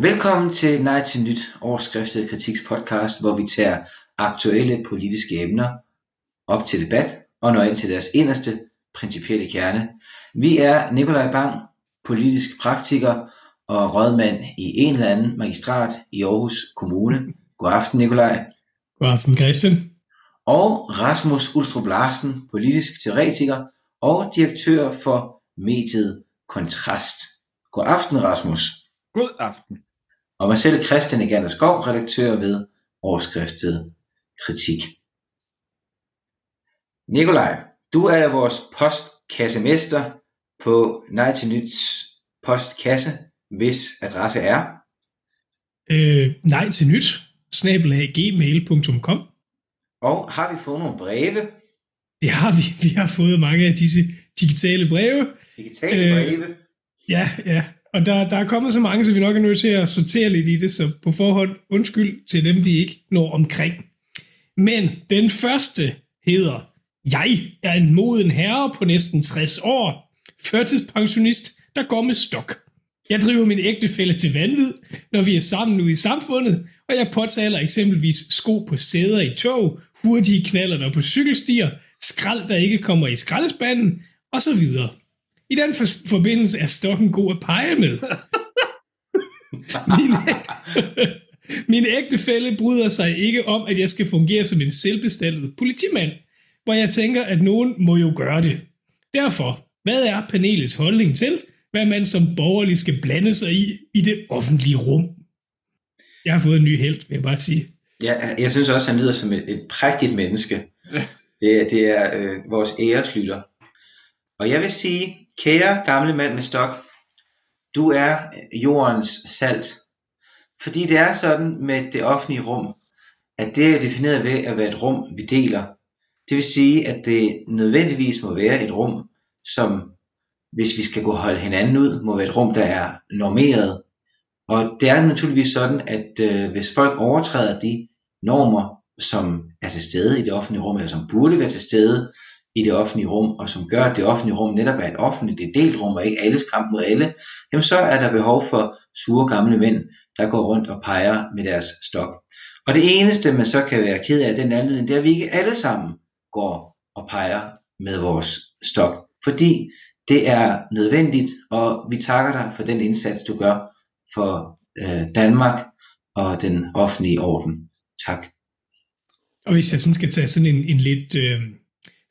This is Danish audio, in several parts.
Velkommen til Nej til Nyt, overskriftet kritiks podcast, hvor vi tager aktuelle politiske emner op til debat og når ind til deres inderste principielle kerne. Vi er Nikolaj Bang, politisk praktiker og rådmand i en eller anden magistrat i Aarhus Kommune. God aften, Nikolaj. God aften, Christian. Og Rasmus Ulstrup Larsen, politisk teoretiker og direktør for mediet Kontrast. God aften, Rasmus. God aften. Og mig selv, Christian Egander Skov, redaktør ved overskriftet Kritik. Nikolaj, du er vores postkassemester på Nej til Nyts postkasse, hvis adresse er Øh, nej til nyt, snabelag gmail.com. Og har vi fået nogle breve, Det har vi. Vi har fået mange af disse digitale breve. digitale Øh, breve? Ja, ja. Og der, der er kommet så mange, så vi nok er nødt til at sortere lidt i det, så på forhånd undskyld til dem, vi ikke når omkring. Men den første hedder, jeg er en moden herre på næsten 60 år, førtidspensionist, der går med stok. Jeg driver min ægtefælle til vanvid, når vi er sammen ude i samfundet, og jeg påtaler eksempelvis sko på sæder i tog, hurtige knaller der på cykelstier, skrald der ikke kommer i skraldespanden, og så videre. I den for- forbindelse er stokken god at pege med. min, ægte, min ægtefælle bryder sig ikke om, at jeg skal fungere som en selvbestaltet politimand, hvor jeg tænker, at nogen må jo gøre det. Derfor, hvad er panelets holdning til, hvad man som borgerlig skal blande sig i i det offentlige rum? Jeg har fået en ny held, vil jeg bare sige. Ja, jeg synes også, han lyder som et, et prægtigt menneske. Det, er- det er øh, vores æreslytter. Og jeg vil sige, kære gamle mand med stok, du er jordens salt. Fordi det er sådan med det offentlige rum, at det er defineret ved at være et rum, vi deler. Det vil sige, at det nødvendigvis må være et rum, som, hvis vi skal kunne holde hinanden ud, må være et rum, der er normeret. Og det er naturligvis sådan, at øh, hvis folk overtræder de normer, som er til stede i det offentlige rum, eller som burde være til stede i det offentlige rum, og som gør, at det offentlige rum netop er et offentligt, et delt rum, og ikke alles kamp mod alle, jamen så er der behov for sure gamle mænd, der går rundt og peger med deres stok. Og det eneste, man så kan være ked af den anledning, det er, at vi ikke alle sammen går og peger med vores stok. Fordi det er nødvendigt, og vi takker dig for den indsats, du gør for øh, Danmark og den offentlige orden. Tak. Og hvis jeg sådan skal tage sådan en, en lidt, øh,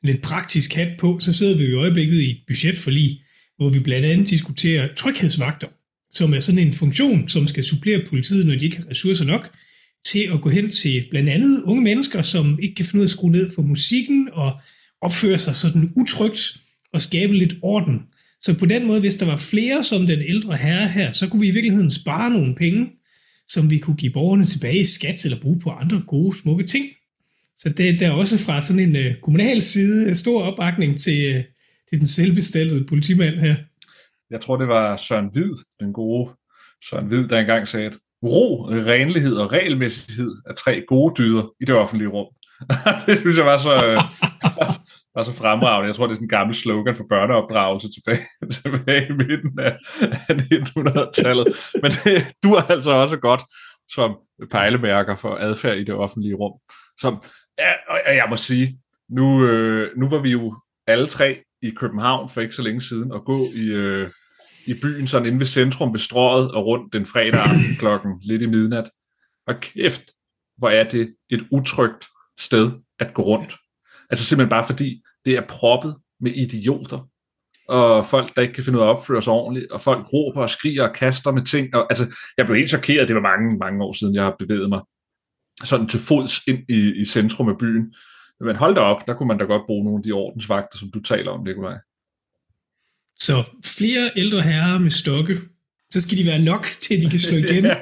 lidt praktisk hat på, så sidder vi i øjeblikket i et budgetforlig, hvor vi blandt andet diskuterer tryghedsvagter, som er sådan en funktion, som skal supplere politiet, når de ikke har ressourcer nok, til at gå hen til blandt andet unge mennesker, som ikke kan finde ud af at skrue ned for musikken og opføre sig sådan utrygt og skabe lidt orden. Så på den måde, hvis der var flere som den ældre herre her, så kunne vi i virkeligheden spare nogle penge, som vi kunne give borgerne tilbage i skat eller bruge på andre gode, smukke ting. Så det, der er også fra sådan en øh, kommunal side stor opbakning til, øh, til den selvbestaltede politimand her. Jeg tror, det var Søren Hvid, den gode Søren Hvid, der engang sagde, at ro, renlighed og regelmæssighed er tre gode dyder i det offentlige rum. det synes jeg var så, øh, var så fremragende. Jeg tror, det er sådan en gammel slogan for børneopdragelse tilbage, tilbage i midten af, af 1900-tallet. Men det, du er altså også godt som pejlemærker for adfærd i det offentlige rum. Som, ja, og jeg må sige, nu, øh, nu var vi jo alle tre i København for ikke så længe siden og gå i, øh, i byen sådan inde ved centrum bestrøget og rundt den fredag aften klokken lidt i midnat. Og kæft, hvor er det et utrygt sted at gå rundt. Altså simpelthen bare fordi det er proppet med idioter og folk, der ikke kan finde ud af at opføre sig ordentligt, og folk råber og skriger og kaster med ting. Og, altså, jeg blev helt chokeret, det var mange, mange år siden, jeg har bevæget mig sådan til fods ind i, i centrum af byen. Men hold da op, der kunne man da godt bruge nogle af de ordensvagter, som du taler om, Nikolaj. Så flere ældre herrer med stokke, så skal de være nok til, at de kan slå igen. Ja.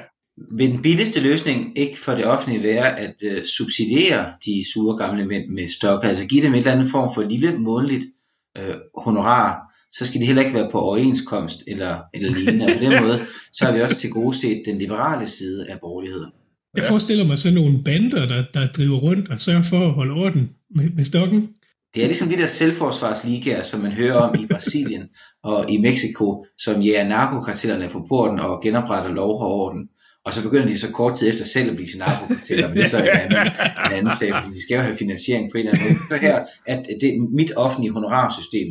Vil den billigste løsning ikke for det offentlige være at øh, subsidiere de sure gamle mænd med stok, altså give dem et eller andet form for lille månedligt øh, honorar, så skal de heller ikke være på overenskomst eller, eller lignende, og på den måde, så har vi også til gode set den liberale side af borgerligheden. Jeg forestiller mig sådan nogle bander, der, der driver rundt og sørger for at holde orden med, med stokken. Det er ligesom de der selvforsvarsligaer, som man hører om i Brasilien og i Mexico, som jager narkokartellerne på porten og genopretter lov og orden. og så begynder de så kort tid efter selv at blive sin narkokarteller, men det er så en anden, en anden sag, fordi de skal jo have finansiering på en eller anden måde. Så her, at det, mit offentlige honorarsystem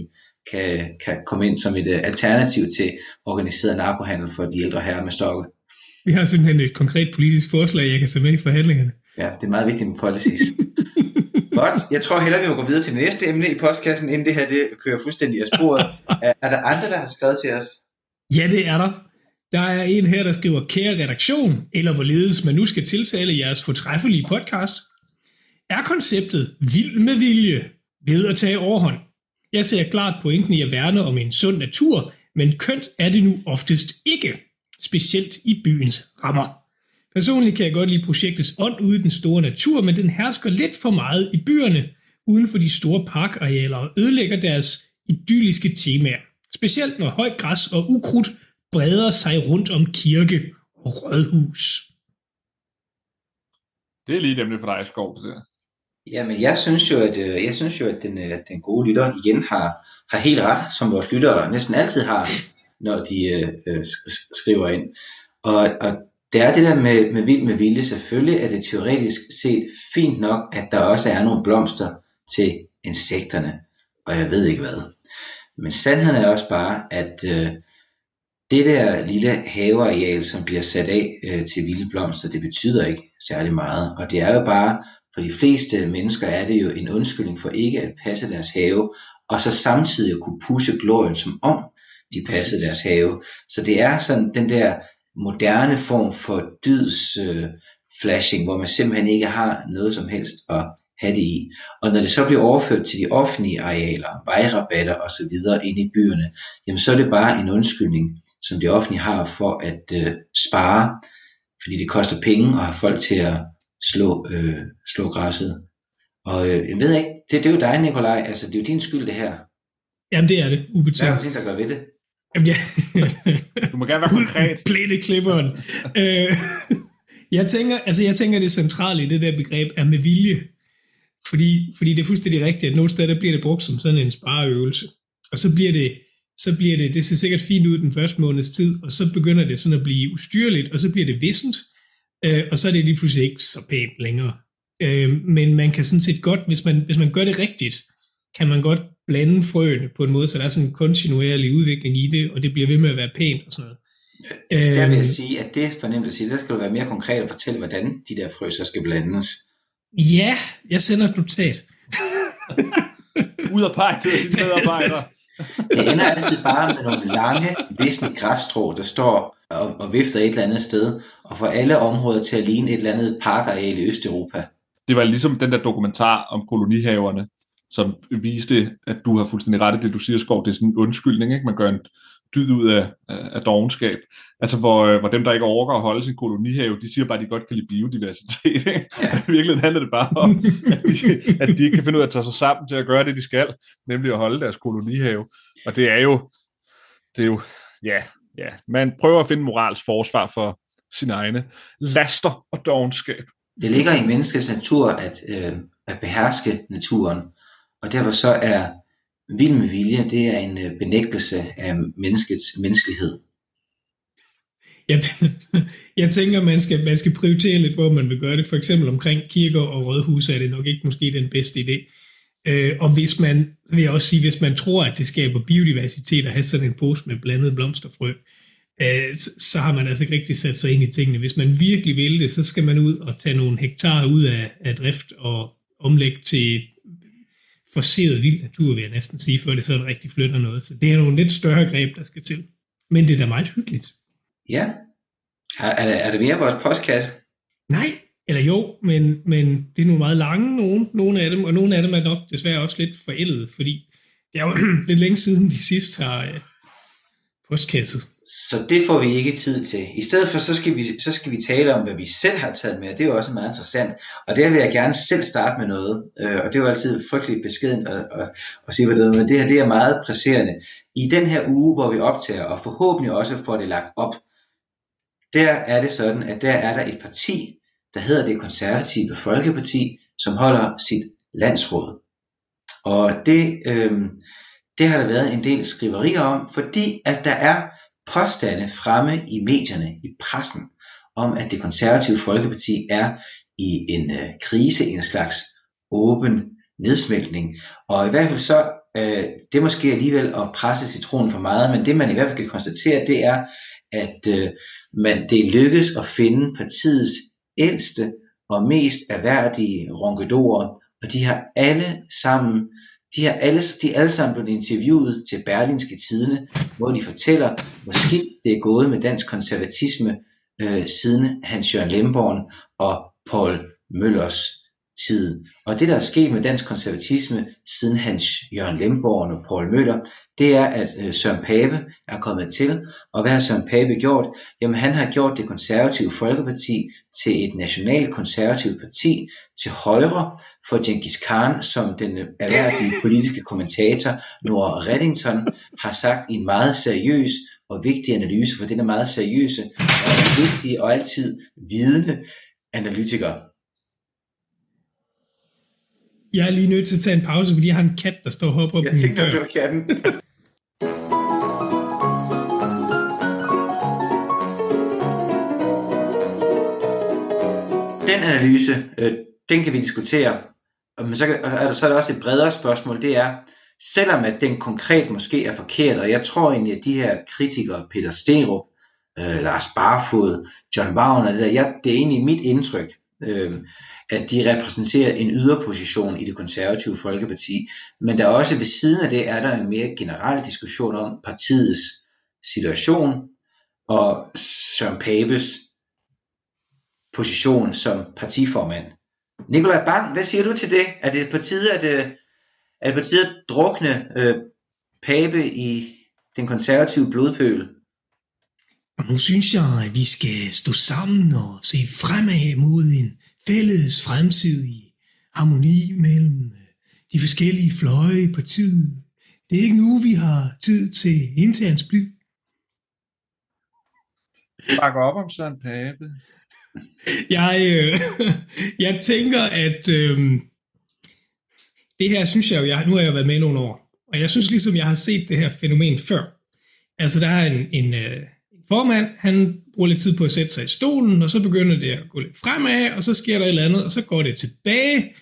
kan, kan komme ind som et uh, alternativ til organiseret narkohandel for de ældre herrer med stokke. Vi har simpelthen et konkret politisk forslag, jeg kan tage med i forhandlingerne. Ja, det er meget vigtigt med policies. Godt, jeg tror hellere, vi må gå videre til det næste emne i postkassen, inden det her det kører fuldstændig af sporet. Er, er der andre, der har skrevet til os? Ja, det er der. Der er en her, der skriver, kære redaktion, eller hvorledes man nu skal tiltale jeres fortræffelige podcast. Er konceptet vild med vilje ved at tage overhånd? Jeg ser klart pointen i at værne om en sund natur, men kønt er det nu oftest ikke, specielt i byens rammer. Personligt kan jeg godt lide projektets ånd ude i den store natur, men den hersker lidt for meget i byerne, uden for de store parkarealer og ødelægger deres idylliske temaer. Specielt når højt græs og ukrudt breder sig rundt om kirke og rådhus. Det er lige dem, for dig, Skov, det der. Jamen, jeg synes jo, at, øh, jeg synes jo, at den, øh, den gode lytter igen har, har helt ret, som vores lyttere næsten altid har, når de øh, øh skriver ind. Og, og det er det der med, med vild med vilje. Selvfølgelig er det teoretisk set fint nok, at der også er nogle blomster til insekterne, og jeg ved ikke hvad. Men sandheden er også bare, at øh, det der lille haveareal, som bliver sat af øh, til vilde blomster, det betyder ikke særlig meget. Og det er jo bare, for de fleste mennesker er det jo en undskyldning for ikke at passe deres have, og så samtidig at kunne pusse glorien som om de passede deres have. Så det er sådan den der moderne form for dyds øh, flashing, hvor man simpelthen ikke har noget som helst at have det i. Og når det så bliver overført til de offentlige arealer, vejrabatter osv. inde i byerne, jamen så er det bare en undskyldning, som det offentlige har for at øh, spare, fordi det koster penge at have folk til at slå, øh, slå græsset. Og øh, jeg ved ikke, det, det er jo dig, Nikolaj, altså det er jo din skyld det her. Jamen det er det, ubetinget. Hvad er det, der gør ved det? Jamen, ja. du må gerne være konkret. Plæne klipperen. øh, jeg, tænker, altså, jeg tænker, det centrale i det der begreb er med vilje. Fordi, fordi det er fuldstændig rigtigt, at nogle steder bliver det brugt som sådan en spareøvelse. Og så bliver det, så bliver det, det ser sikkert fint ud den første måneds tid, og så begynder det sådan at blive ustyrligt, og så bliver det vissent, øh, og så er det lige pludselig ikke så pænt længere. Øh, men man kan sådan set godt, hvis man, hvis man gør det rigtigt, kan man godt blande frøene på en måde, så der er sådan en kontinuerlig udvikling i det, og det bliver ved med at være pænt og sådan noget. Der vil jeg øhm. sige, at det er fornemt at sige, der skal du være mere konkret og fortælle, hvordan de der frø så skal blandes. Ja, jeg sender et notat. Ud af pege til medarbejdere. det ender altid bare med nogle lange, visne græsstrå, der står og, og vifter et eller andet sted, og får alle områder til at ligne et eller andet parkareal i Østeuropa. Det var ligesom den der dokumentar om kolonihaverne, som viste, at du har fuldstændig ret i det, du siger, Skov. Det er sådan en undskyldning, ikke? Man gør en dyd ud af, af dogenskab. Altså, hvor, øh, hvor dem, der ikke overgår at holde sin kolonihave, de siger bare, at de godt kan lide biodiversitet. Ikke? Ja. I virkeligheden handler det bare om, at de, at de ikke kan finde ud af at tage sig sammen til at gøre det, de skal, nemlig at holde deres kolonihave. Og det er jo, det er jo, ja, ja, man prøver at finde morals forsvar for sine egne laster og dogenskab. Det ligger i menneskets natur at, øh, at beherske naturen, og derfor så er vild med vilje, det er en øh, benægtelse af menneskets menneskelighed. Jeg, jeg tænker, man skal, man skal prioritere lidt, hvor man vil gøre det. For eksempel omkring kirker og rådhus er det nok ikke måske den bedste idé. Øh, og hvis man, vil jeg også sige, hvis man tror, at det skaber biodiversitet at have sådan en pose med blandet blomsterfrø, øh, så, så har man altså ikke rigtig sat sig ind i tingene. Hvis man virkelig vil det, så skal man ud og tage nogle hektar ud af, af drift og omlægge til forceret vild natur, vil jeg næsten sige, før det sådan rigtig flytter noget. Så det er nogle lidt større greb, der skal til. Men det er da meget hyggeligt. Ja. Er, er, er det mere vores postkasse? Nej, eller jo, men, men det er nogle meget lange, nogle, nogle af dem, og nogle af dem er nok desværre også lidt forældede, fordi det er jo lidt længe siden, vi sidst har øh, postkasset. Så det får vi ikke tid til. I stedet for, så skal, vi, så skal vi tale om, hvad vi selv har taget med. Det er jo også meget interessant. Og der vil jeg gerne selv starte med noget. Øh, og det er jo altid frygteligt beskedent at, at, at sige, hvad det er. Men det her det er meget presserende. I den her uge, hvor vi optager, og forhåbentlig også får det lagt op, der er det sådan, at der er der et parti, der hedder det konservative Folkeparti, som holder sit landsråd. Og det, øh, det har der været en del skriverier om, fordi at der er påstande fremme i medierne, i pressen, om, at det konservative Folkeparti er i en øh, krise, en slags åben nedsmeltning. Og i hvert fald så, øh, det er måske alligevel at presse citronen for meget, men det man i hvert fald kan konstatere, det er, at øh, man, det lykkes at finde partiets ældste og mest erhverdige ronkedorer, og de har alle sammen de er alle, de er alle sammen blevet interviewet til Berlinske Tidene, hvor de fortæller, hvor skidt det er gået med dansk konservatisme øh, siden Hans Jørgen Lemborn og Paul Møllers tid. Og det, der er sket med dansk konservatisme siden Hans Jørgen Lemborg og Paul Møller, det er, at øh, Søren Pape er kommet til. Og hvad har Søren Pape gjort? Jamen, han har gjort det konservative Folkeparti til et nationalt konservativt parti til højre for Genghis Khan, som den øh, erhverdige politiske kommentator Nora Reddington har sagt i en meget seriøs og vigtig analyse, for den er meget seriøse og vigtig og altid vidende analytiker. Jeg er lige nødt til at tage en pause, fordi jeg har en kat, der står og hopper op Jeg tænkte, at det var katten. Den analyse, øh, den kan vi diskutere. Men så er der, så er der også et bredere spørgsmål, det er, selvom at den konkret måske er forkert, og jeg tror egentlig, at de her kritikere, Peter Stenrup, øh, Lars Barfod, John Wagner, det, der, jeg, det er egentlig mit indtryk, øh, at de repræsenterer en yderposition i det konservative Folkeparti. Men der også ved siden af det, er der en mere generel diskussion om partiets situation og Søren Papes position som partiformand. Nikolaj Bang, hvad siger du til det? Er det på tide at, øh, er det på tide at drukne øh, Pape i den konservative blodpøl? Og nu synes jeg, at vi skal stå sammen og se fremad mod en fælles fremtidig harmoni mellem øh, de forskellige fløje i partiet. Det er ikke nu, vi har tid til intern splid. Bakker op om Søren Pape. Jeg, øh, jeg tænker, at øh, det her synes jeg jo, jeg, nu har jeg været med nogle år, og jeg synes ligesom, jeg har set det her fænomen før. Altså, der er en, en, øh, en formand, han bruger lidt tid på at sætte sig i stolen, og så begynder det at gå lidt fremad, og så sker der et eller andet, og så går det tilbage.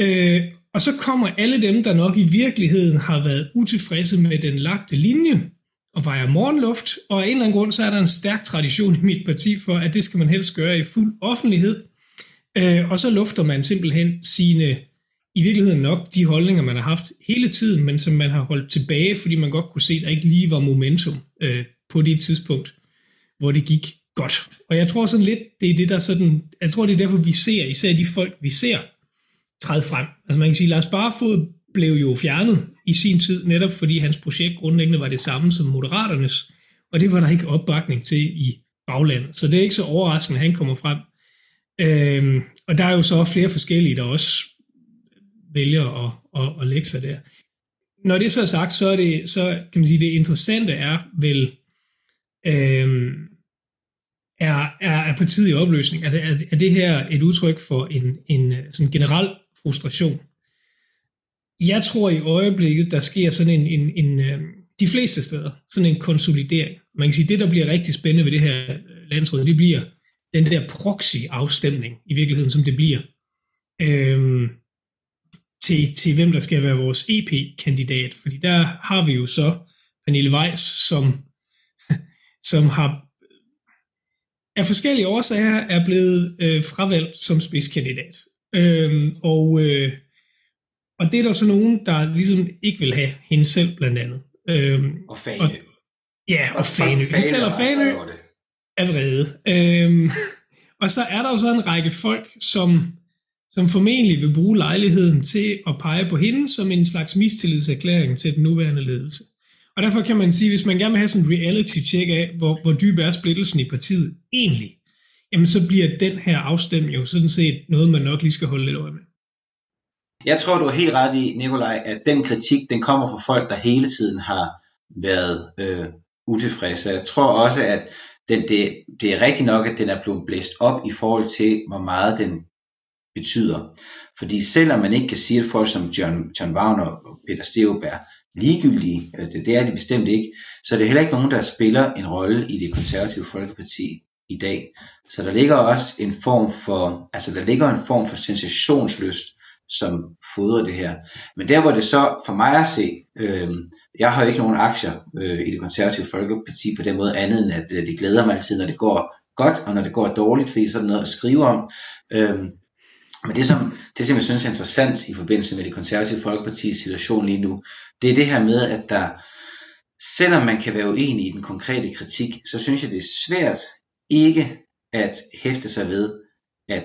Øh, og så kommer alle dem, der nok i virkeligheden har været utilfredse med den lagte linje, og vejer morgenluft, og af en eller anden grund, så er der en stærk tradition i mit parti for, at det skal man helst gøre i fuld offentlighed. Øh, og så lufter man simpelthen sine, i virkeligheden nok, de holdninger, man har haft hele tiden, men som man har holdt tilbage, fordi man godt kunne se, at der ikke lige var momentum øh, på det tidspunkt, hvor det gik godt. Og jeg tror sådan lidt, det er det, der sådan, jeg tror, det er derfor, vi ser, især de folk, vi ser, træde frem. Altså man kan sige, Lars Barfod blev jo fjernet i sin tid, netop fordi hans projekt grundlæggende var det samme som Moderaternes, og det var der ikke opbakning til i baglandet. Så det er ikke så overraskende, at han kommer frem. Øhm, og der er jo så flere forskellige, der også vælger at, at, at lægge sig der. Når det så er sagt, så er det, så kan man sige, det interessante er vel, øh, er, er, er partiet i opløsning? Er, er, er det her et udtryk for en, en øh, sådan generel frustration? Jeg tror i øjeblikket, der sker sådan en, en, en øh, de fleste steder, sådan en konsolidering. Man kan sige, det der bliver rigtig spændende ved det her øh, landsråd, det bliver den der proxy-afstemning i virkeligheden, som det bliver, øhm, til, til hvem der skal være vores EP-kandidat. Fordi der har vi jo så Pernille Weiss, som, som har af forskellige årsager er blevet øh, fravalgt som spidskandidat. Øhm, og øh, og det er der så nogen, der ligesom ikke vil have hende selv blandt andet. Øhm, og Fanø. Og, ja, og, og Fanø. Han taler Fanø er vrede. Øhm, og så er der jo så en række folk, som, som formentlig vil bruge lejligheden til at pege på hende som en slags mistillidserklæring til den nuværende ledelse. Og derfor kan man sige, hvis man gerne vil have sådan en reality check af, hvor, hvor dyb er splittelsen i partiet egentlig, jamen så bliver den her afstemning jo sådan set noget, man nok lige skal holde lidt øje med. Jeg tror, du er helt ret i, Nikolaj, at den kritik, den kommer fra folk, der hele tiden har været øh, utilfredse. Jeg tror også, at den, det, det er rigtigt nok, at den er blevet blæst op i forhold til, hvor meget den betyder. Fordi selvom man ikke kan sige, at folk som John, John Wagner og Peter Steup ligegyldige, det, det er de bestemt ikke, så er heller ikke nogen, der spiller en rolle i det konservative Folkeparti i dag. Så der ligger også en form for, altså der ligger en form for sensationslyst, som fodrer det her. Men der hvor det så for mig at se, øh, jeg har jo ikke nogen aktier øh, i det konservative folkeparti på den måde andet end at øh, de glæder mig altid, når det går godt, og når det går dårligt, fordi så er der noget at skrive om. Øh, men det som, det, som jeg synes er interessant i forbindelse med det konservative folkepartis situation lige nu, det er det her med, at der, selvom man kan være uenig i den konkrete kritik, så synes jeg, det er svært ikke at hæfte sig ved, at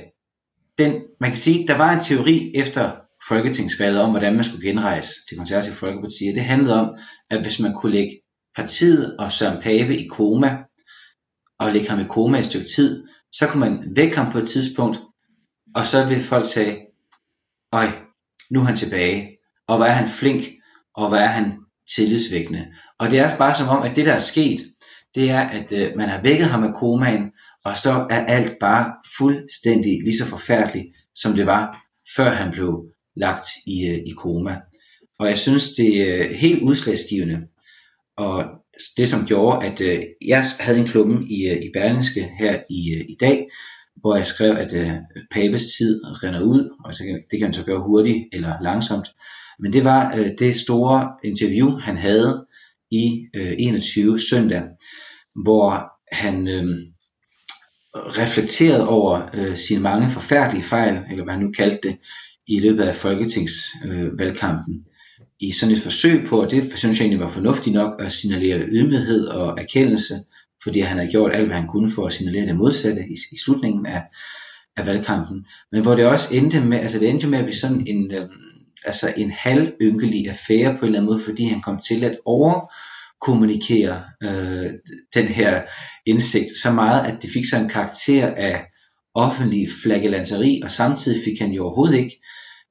den, man kan sige, der var en teori efter folketingsvalget om, hvordan man skulle genrejse det konservative folkeparti, og det handlede om, at hvis man kunne lægge partiet og Søren Pape i koma, og lægge ham i koma i et stykke tid, så kunne man vække ham på et tidspunkt, og så vil folk sige, øj, nu er han tilbage, og hvor er han flink, og hvor er han tillidsvækkende. Og det er bare som om, at det der er sket, det er, at øh, man har vækket ham af komaen, og så er alt bare fuldstændig lige så forfærdeligt, som det var, før han blev lagt i, øh, i koma. Og jeg synes, det er øh, helt udslagsgivende, og det som gjorde, at øh, jeg havde en klumme i, øh, i Berlingske her i, øh, i dag, hvor jeg skrev, at øh, Papes tid render ud, og så det kan han så gøre hurtigt eller langsomt. Men det var øh, det store interview, han havde i øh, 21 søndag, hvor han øh, reflekterede over øh, sine mange forfærdelige fejl, eller hvad han nu kaldte det, i løbet af folketingsvalgkampen. Øh, I sådan et forsøg på, og det synes jeg egentlig var fornuftigt nok, at signalere ydmyghed og erkendelse, fordi han havde gjort alt, hvad han kunne for at signalere det modsatte i, i slutningen af, af valgkampen. Men hvor det også endte med, altså det endte med at blive sådan en, øh, altså en halvynkelig affære på en eller anden måde, fordi han kom til at overkommunikere øh, den her indsigt så meget, at det fik sig en karakter af offentlig flagellanteri, og samtidig fik han jo overhovedet ikke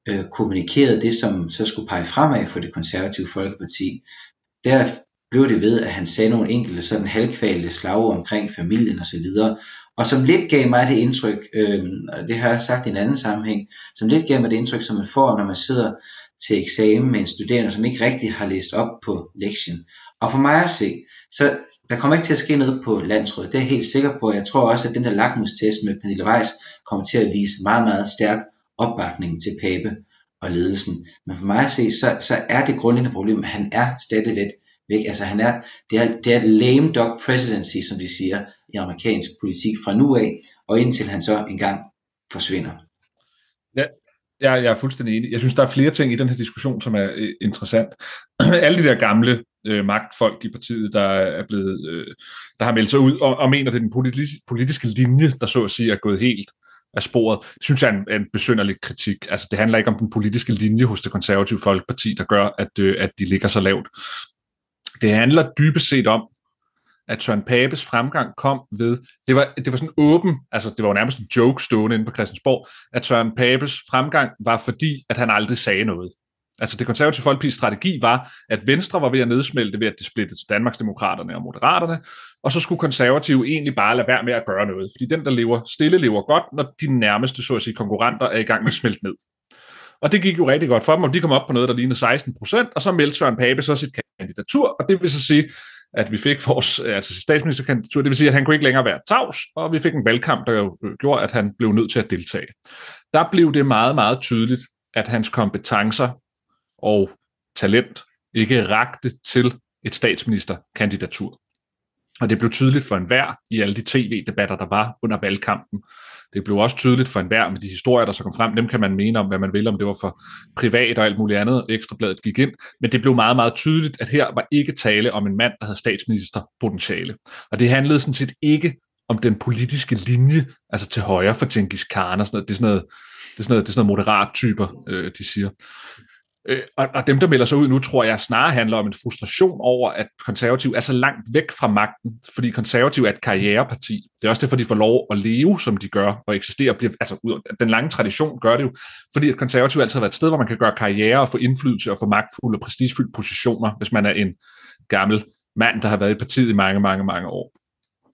øh, kommunikeret det, som så skulle pege fremad for det konservative folkeparti. Der blev det ved, at han sagde nogle enkelte sådan halvkvalede slag omkring familien osv., og som lidt gav mig det indtryk, øh, og det har jeg sagt i en anden sammenhæng, som lidt gav mig det indtryk, som man får, når man sidder til eksamen med en studerende, som ikke rigtig har læst op på lektien. Og for mig at se, så der kommer ikke til at ske noget på landsrådet, det er jeg helt sikker på. Jeg tror også, at den der lakmustest med Pernille Weiss kommer til at vise meget, meget stærk opbakning til Pape og ledelsen. Men for mig at se, så, så er det grundlæggende problem, at han er stadigvæk ikke? Altså han er, det er, det er et lame dog presidency, som de siger i amerikansk politik fra nu af, og indtil han så engang forsvinder. Ja, jeg, jeg er fuldstændig enig. Jeg synes, der er flere ting i den her diskussion, som er øh, interessant. Alle de der gamle øh, magtfolk i partiet, der er blevet, øh, der har meldt sig ud og, og mener, det er den politi- politiske linje, der så at sige er gået helt af sporet, synes jeg er en, en besynderlig kritik. Altså, det handler ikke om den politiske linje hos det konservative folkeparti, der gør, at, øh, at de ligger så lavt. Det handler dybest set om, at Søren Papes fremgang kom ved, det var, det var sådan åben, altså det var jo nærmest en joke stående inde på Christiansborg, at Søren Papes fremgang var fordi, at han aldrig sagde noget. Altså det konservative folkepartis strategi var, at Venstre var ved at nedsmelte ved at det splittede til Danmarksdemokraterne og Moderaterne, og så skulle konservative egentlig bare lade være med at gøre noget, fordi den, der lever stille, lever godt, når de nærmeste, så at sige, konkurrenter er i gang med at smelte ned. Og det gik jo rigtig godt for dem, og de kom op på noget, der lignede 16 procent, og så meldte Søren Pape så sit kandidatur, og det vil så sige, at vi fik vores øh, altså statsministerkandidatur, det vil sige, at han kunne ikke længere være tavs, og vi fik en valgkamp, der jo øh, gjorde, at han blev nødt til at deltage. Der blev det meget, meget tydeligt, at hans kompetencer og talent ikke rakte til et statsministerkandidatur. Og det blev tydeligt for enhver i alle de tv-debatter, der var under valgkampen. Det blev også tydeligt for enhver med de historier, der så kom frem. Dem kan man mene om, hvad man vil, om det var for privat og alt muligt andet. Ekstrabladet gik ind. Men det blev meget, meget tydeligt, at her var ikke tale om en mand, der havde statsministerpotentiale. Og det handlede sådan set ikke om den politiske linje, altså til højre for Genghis Khan og sådan noget. Det er sådan noget, det er sådan noget, det er sådan noget moderat typer, øh, de siger. Øh, og, og dem, der melder sig ud nu, tror jeg snarere handler om en frustration over, at konservativ er så langt væk fra magten, fordi konservativ er et karriereparti. Det er også derfor, de får lov at leve, som de gør, og eksistere. Bliver, altså, den lange tradition gør det jo, fordi at konservativ altid har været et sted, hvor man kan gøre karriere og få indflydelse og få magtfulde og prestigefyldte positioner, hvis man er en gammel mand, der har været i partiet i mange, mange, mange år.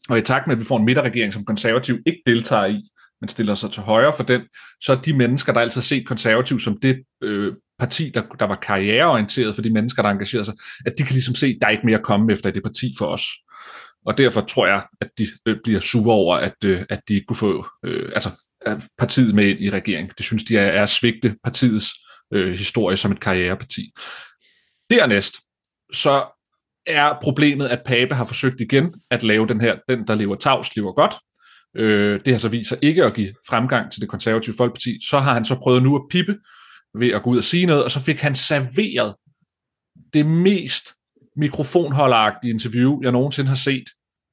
Og i takt med, at vi får en midterregering, som konservativ ikke deltager i, men stiller sig til højre for den, så er de mennesker, der altid har set konservativ som det øh, parti, der, der var karriereorienteret for de mennesker, der engagerede sig, at de kan ligesom se, at der er ikke mere at komme efter i det parti for os. og derfor tror jeg, at de øh, bliver sure over, at, øh, at de ikke kunne få øh, altså, partiet med ind i regeringen. Det synes de er, er at svigte partiets øh, historie som et karriereparti. Dernæst, så er problemet, at Pape har forsøgt igen at lave den her, den der lever tavs, lever godt. Øh, det har så vist sig ikke at give fremgang til det konservative folkeparti. Så har han så prøvet nu at pippe ved at gå ud og sige noget, og så fik han serveret det mest mikrofonholderagtige interview, jeg nogensinde har set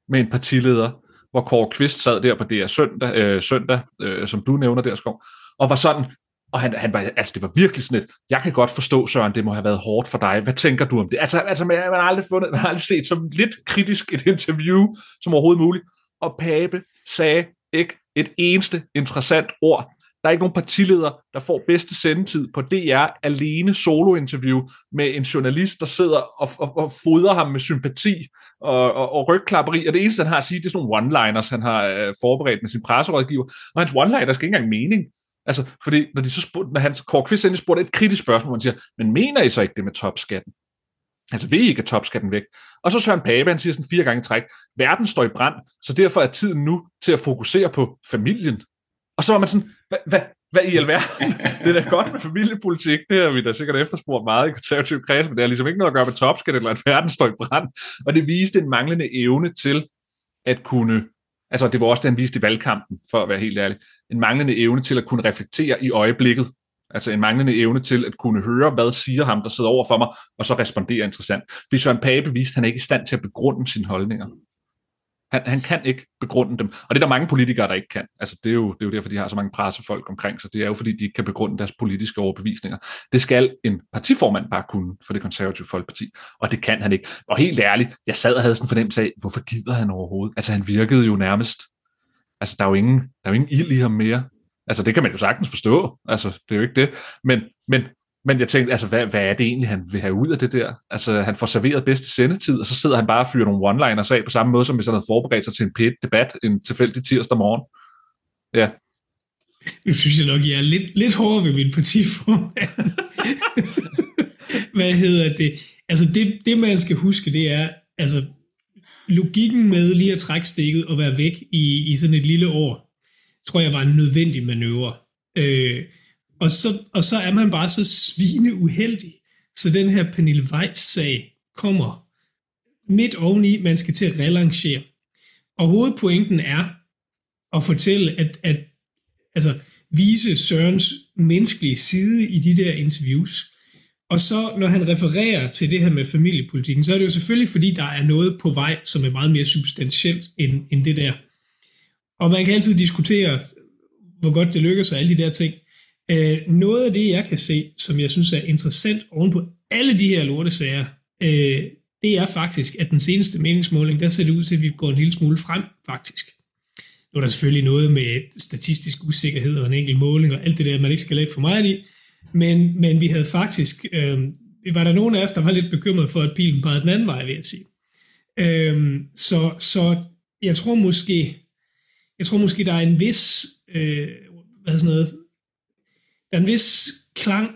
med en partileder, hvor Kåre Kvist sad der på DR søndag, øh, søndag øh, som du nævner der, Skov, og var sådan, og han, han var, altså det var virkelig sådan et, jeg kan godt forstå, Søren, det må have været hårdt for dig. Hvad tænker du om det? Altså, altså man, man, har aldrig fundet, man har aldrig set så lidt kritisk et interview som overhovedet muligt. Og Pape sagde ikke et eneste interessant ord. Der er ikke nogen partileder, der får bedste sendetid på DR alene solointerview med en journalist, der sidder og, og, og fodrer ham med sympati og, og, og rygklapperi. Og det eneste, han har at sige, det er sådan nogle one-liners, han har øh, forberedt med sin presserådgiver. Og hans one-liners skal ikke engang mening. Altså, fordi når, de så spurgte, når han, Kåre Kvist endelig spurgte et kritisk spørgsmål, han siger, men mener I så ikke det med topskatten? Altså, ved I ikke have topskatten væk? Og så Søren Pape, han siger sådan fire gange træk, verden står i brand, så derfor er tiden nu til at fokusere på familien. Og så var man sådan, hvad, hvad, hvad i alverden? det er da godt med familiepolitik, det har vi da sikkert efterspurgt meget i konservativ kreds, men det har ligesom ikke noget at gøre med topskat, eller at verden står i brand. Og det viste en manglende evne til at kunne Altså, det var også det, han viste i valgkampen, for at være helt ærlig. En manglende evne til at kunne reflektere i øjeblikket. Altså en manglende evne til at kunne høre, hvad siger ham, der sidder over for mig, og så respondere interessant. Hvis Søren Pape viste, at han ikke er i stand til at begrunde sine holdninger. Han, han kan ikke begrunde dem. Og det er der mange politikere, der ikke kan. Altså, det, er jo, det er jo derfor, de har så mange pressefolk omkring sig. Det er jo fordi, de ikke kan begrunde deres politiske overbevisninger. Det skal en partiformand bare kunne for det konservative folkeparti. Og det kan han ikke. Og helt ærligt, jeg sad og havde sådan en fornemmelse af, hvorfor gider han overhovedet? Altså, han virkede jo nærmest... Altså, der er jo ingen, der er jo ingen ild i ham mere. Altså, det kan man jo sagtens forstå. Altså, det er jo ikke det. Men, men men jeg tænkte, altså, hvad, hvad er det egentlig, han vil have ud af det der? Altså, han får serveret bedste sendetid, og så sidder han bare og fyrer nogle one-liners af på samme måde, som hvis han havde forberedt sig til en pæt debat en tilfældig tirsdag morgen. Ja. Nu synes jeg nok, jeg er lidt, lidt hårdere ved min partiformand. hvad hedder det? Altså, det, det man skal huske, det er, altså, logikken med lige at trække stikket og være væk i, i sådan et lille år, tror jeg var en nødvendig manøvre. Øh, og så, og så er man bare så svine uheldig, så den her Pernille Weiss-sag kommer midt oveni, man skal til at relancere. Og hovedpointen er at fortælle, at, at altså, vise Sørens menneskelige side i de der interviews. Og så når han refererer til det her med familiepolitikken, så er det jo selvfølgelig, fordi der er noget på vej, som er meget mere substantielt end, end det der. Og man kan altid diskutere, hvor godt det lykkes og alle de der ting. Øh, noget af det, jeg kan se, som jeg synes er interessant oven på alle de her lortesager, øh, det er faktisk, at den seneste meningsmåling, der ser det ud til, at vi går en lille smule frem, faktisk. Nu er der selvfølgelig noget med statistisk usikkerhed og en enkelt måling og alt det der, man ikke skal lægge for meget i, men, men vi havde faktisk, øh, var der nogen af os, der var lidt bekymret for, at pilen pegede den anden vej, vil jeg sige. Øh, så, så jeg tror måske, jeg tror måske, der er en vis, øh, hvad sådan noget, der er en vis klang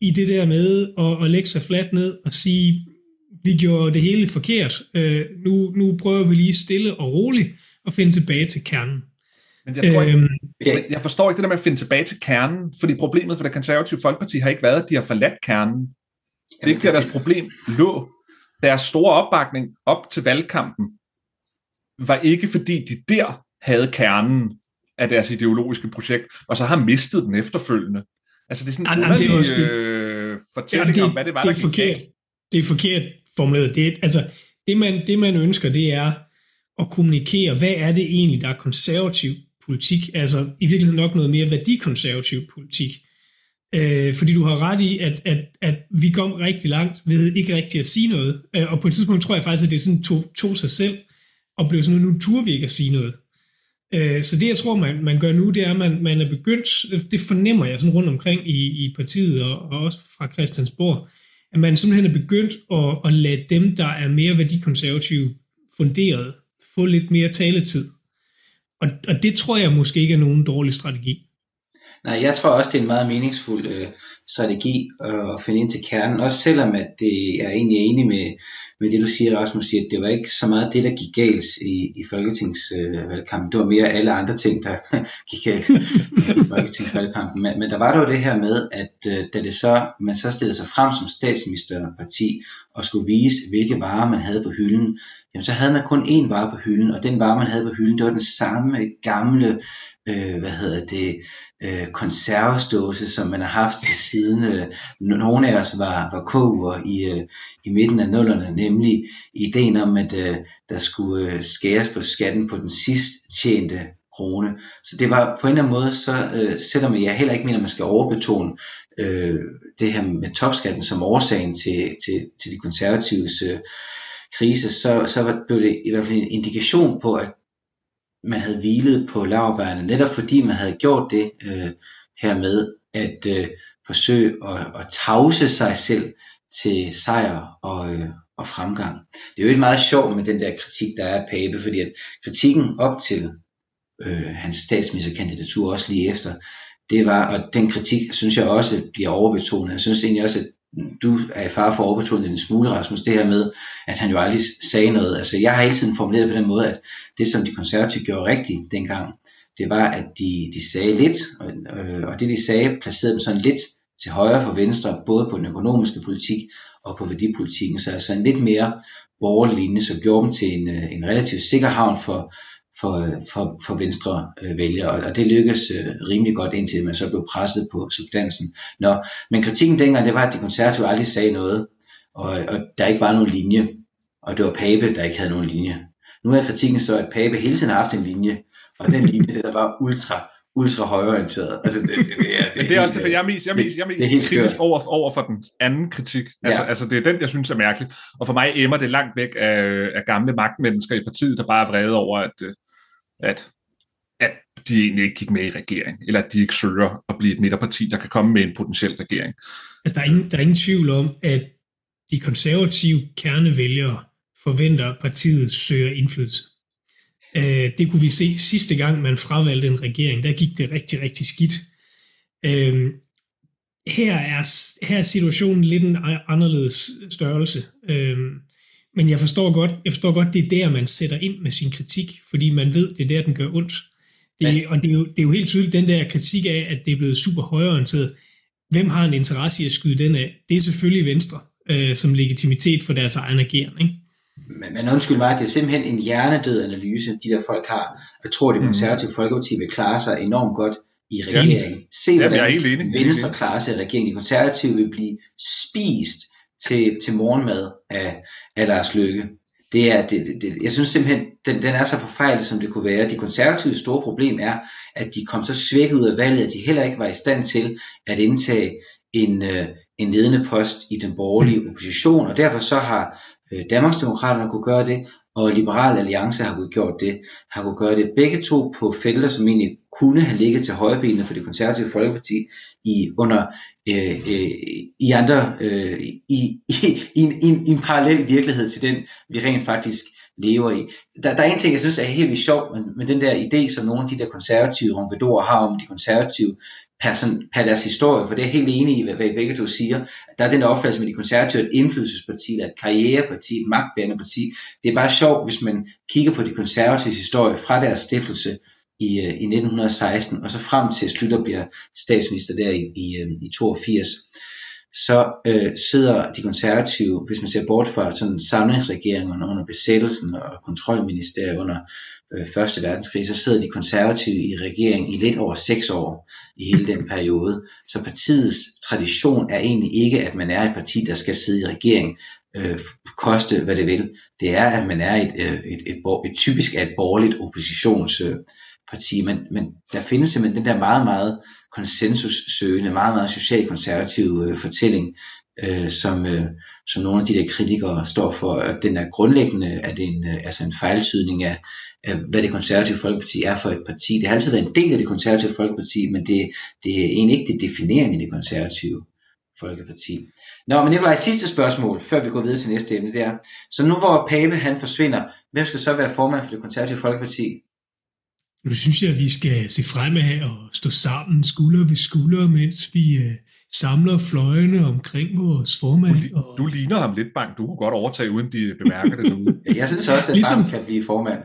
i det der med at, at lægge sig fladt ned og sige, vi gjorde det hele forkert. Øh, nu, nu prøver vi lige stille og roligt at finde tilbage til kernen. Men jeg, tror, øhm, jeg, jeg forstår ikke det der med at finde tilbage til kernen, fordi problemet for det konservative folkeparti har ikke været, at de har forladt kernen. Det er ikke der, deres problem lå. Deres store opbakning op til valgkampen var ikke fordi de der havde kernen af deres ideologiske projekt, og så har mistet den efterfølgende. Altså det er sådan en underlig det er også, øh, fortælling ja, det, om, hvad det var, det er der forkert, Det er forkert formuleret. Det, er, altså, det, man, det man ønsker, det er at kommunikere, hvad er det egentlig, der er konservativ politik, altså i virkeligheden nok noget mere værdikonservativ politik. Øh, fordi du har ret i, at, at, at vi kom rigtig langt ved ikke rigtig at sige noget. Øh, og på et tidspunkt tror jeg faktisk, at det sådan tog, tog sig selv og blev sådan, nu turde vi ikke at sige noget. Øh, så det, jeg tror, man, man gør nu, det er, at man, man er begyndt, det fornemmer jeg sådan rundt omkring i, i partiet og, og også fra Christiansborg, at man simpelthen er begyndt at, at lade dem, der er mere værdikonservative funderet, få lidt mere taletid. Og, og det tror jeg måske ikke er nogen dårlig strategi. Nej, jeg tror også, det er en meget meningsfuld øh, strategi øh, at finde ind til kernen. Også selvom at det, jeg er egentlig enig med, med det, du siger, Rasmus, siger, at det var ikke så meget det, der gik galt i, i folketingsvalgkampen. Øh, det var mere alle andre ting, der gik galt i folketingsvalgkampen. Men, men der var dog det her med, at øh, da det så, man så stillede sig frem som statsministerparti og skulle vise, hvilke varer man havde på hylden, jamen så havde man kun én vare på hylden, og den vare, man havde på hylden, det var den samme gamle øh, hvad hedder det, øh, konservesdåse, som man har haft siden øh, nogle af os var, var koger i, øh, i midten af nullerne, nemlig ideen om, at øh, der skulle øh, skæres på skatten på den sidst tjente krone. Så det var på en eller anden måde, så øh, selvom jeg heller ikke mener, at man skal overbetone øh, det her med topskatten som årsagen til, til, til de konservatives øh, krise, så, så blev det i hvert fald en indikation på, at man havde hvilet på lavbærene, netop fordi man havde gjort det øh, her med at øh, forsøge at, at tavse sig selv til sejr og, øh, og fremgang. Det er jo ikke meget sjovt med den der kritik, der er af Pape, fordi at kritikken op til øh, hans statsministerkandidatur, også lige efter, det var, og den kritik synes jeg også bliver overbetonet. Jeg synes egentlig også, at du er i far for overbetonet en smule, Rasmus, det her med, at han jo aldrig sagde noget. Altså, jeg har hele tiden formuleret på den måde, at det, som de konservative gjorde rigtigt dengang, det var, at de, de sagde lidt, og, øh, og det de sagde, placerede dem sådan lidt til højre for venstre, både på den økonomiske politik og på værdipolitikken, så altså en lidt mere borgerlig linje, som gjorde dem til en, øh, en relativt sikker havn for, for, for, for venstre øh, vælgere, og, det lykkedes øh, rimelig godt indtil man så blev presset på substansen. Nå, men kritikken dengang, det var, at de konservative aldrig sagde noget, og, og der ikke var nogen linje, og det var Pape, der ikke havde nogen linje. Nu er kritikken så, at Pape hele tiden har haft en linje, og den linje, det der var ultra, ultra højorienteret. Altså, det, det, det, er, det, Men det er også det, for jeg er mest, jeg er mest, jeg er mest er kritisk over, over for den anden kritik. Altså, ja. altså, det er den, jeg synes er mærkelig. Og for mig emmer det langt væk af, af gamle magtmennesker i partiet, der bare er vrede over, at, øh, at, at de egentlig ikke gik med i regering, eller at de ikke søger at blive et midterparti, der kan komme med en potentiel regering. Altså, der er ingen, der er ingen tvivl om, at de konservative kernevælgere forventer, at partiet søger indflydelse. Øh, det kunne vi se sidste gang, man fravalgte en regering. Der gik det rigtig, rigtig skidt. Øh, her, er, her er situationen lidt en anderledes størrelse. Øh, men jeg forstår godt, jeg forstår godt, det er der, man sætter ind med sin kritik, fordi man ved, det er der, den gør ondt. Det, ja. Og det er, jo, det er jo helt tydeligt, den der kritik af, at det er blevet super højorienteret. Hvem har en interesse i at skyde den af? Det er selvfølgelig Venstre, øh, som legitimitet for deres egen ageren. Ikke? Men, men undskyld mig, det er simpelthen en hjernedød analyse, de der folk har. Jeg tror, det mhm. konservative mm. folkeparti vil klare sig enormt godt i regeringen. Se, hvordan jeg er helt enig. Venstre klarer sig i regeringen. De konservative vil blive spist til, til morgenmad af, af Lars Løkke. Det er, det, det, jeg synes simpelthen, den, den er så forfejlet, som det kunne være. De konservative store problem er, at de kom så svækket ud af valget, at de heller ikke var i stand til at indtage en, øh, en ledende post i den borgerlige opposition, og derfor så har Øh, Danmarksdemokraterne kunne gøre det, og Liberal Alliance har gjort det, har kunne gøre det begge to på felter, som egentlig kunne have ligget til højrebenet for det konservative folkeparti i under øh, øh, i andre øh, i, i, i, en, i en parallel virkelighed til den vi rent faktisk lever i. Der, der er en ting, jeg synes er helt vildt sjov, men, men den der idé, som nogle af de der konservative ronkedorer har om de konservative per, sådan, per deres historie, for det er helt enig i, hvad, hvad I begge to siger, at der er den opfattelse med de konservative, et indflydelsesparti, et karriereparti, et magtbærende parti. Det er bare sjovt, hvis man kigger på de konservatives historie fra deres stiftelse i, øh, i 1916, og så frem til Slytter bliver statsminister der i, i, øh, i 82 så øh, sidder de konservative, hvis man ser bort fra sådan samlingsregeringen under besættelsen og kontrolministeriet under øh, Første Verdenskrig, så sidder de konservative i regeringen i lidt over seks år i hele den periode. Så partiets tradition er egentlig ikke, at man er et parti, der skal sidde i regering, øh, koste hvad det vil. Det er, at man er et, øh, et, et, et, et typisk et borgerligt parti, men, men der findes simpelthen den der meget, meget konsensussøgende, meget, meget socialkonservative øh, fortælling, øh, som, øh, som nogle af de der kritikere står for, at den er grundlæggende, at det er en, øh, altså en fejltydning af, af, hvad det konservative folkeparti er for et parti. Det har altid været en del af det konservative folkeparti, men det, det er egentlig ikke det definerende i det konservative folkeparti. Nå, men Nikolaj, sidste spørgsmål, før vi går videre til næste emne, det er, så nu hvor Pape han forsvinder, hvem skal så være formand for det konservative folkeparti? Nu synes jeg, at vi skal se fremad og stå sammen skulder ved skulder, mens vi øh, samler fløjene omkring vores formand. Du, og... du ligner ham lidt, Bang. Du kunne godt overtage, uden de bemærker det derude. jeg synes også, at ligesom... Bang kan blive formand.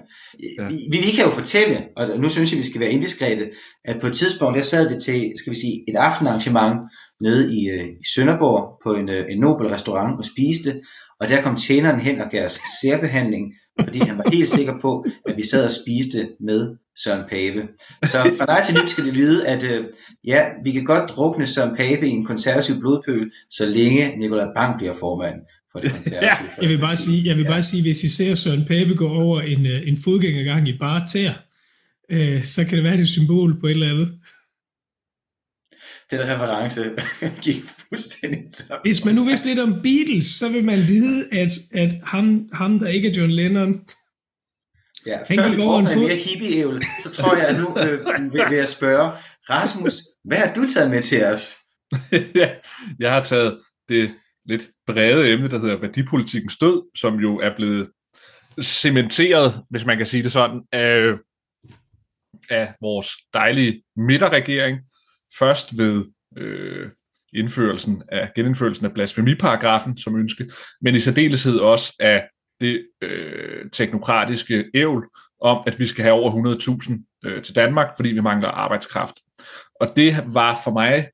Ja. Vi, vi kan jo fortælle, og nu synes jeg, vi skal være indiskrete, at på et tidspunkt, der sad vi til, skal vi sige, et aftenarrangement nede i, øh, i Sønderborg på en, øh, en nobel restaurant og spiste, og der kom tjeneren hen og gav os særbehandling, fordi han var helt sikker på, at vi sad og spiste med Søren Pape. Så fra dig til nyt skal det lyde, at øh, ja, vi kan godt drukne Søren Pape i en konservativ blodpøl, så længe Nikolaj Bang bliver formand for det konservative. ja, jeg vil bare sige, jeg vil bare sige, hvis I ser Søren Pape gå over en, øh, en fodgængergang i bare tær, øh, så kan det være et symbol på et eller andet den reference gik fuldstændig top. Hvis man nu vidste lidt om Beatles, så vil man vide, at, at ham, ham, der ikke er John Lennon, Ja, han før vi drukner en mere hippie så tror jeg, at nu øh, vil, vil jeg spørge, Rasmus, hvad har du taget med til os? ja, jeg har taget det lidt brede emne, der hedder værdipolitikens død, som jo er blevet cementeret, hvis man kan sige det sådan, af, af vores dejlige midterregering, først ved øh, indførelsen af, genindførelsen af blasfemiparagrafen som ønske, men i særdeleshed også af det øh, teknokratiske ævl om, at vi skal have over 100.000 øh, til Danmark, fordi vi mangler arbejdskraft. Og det var for mig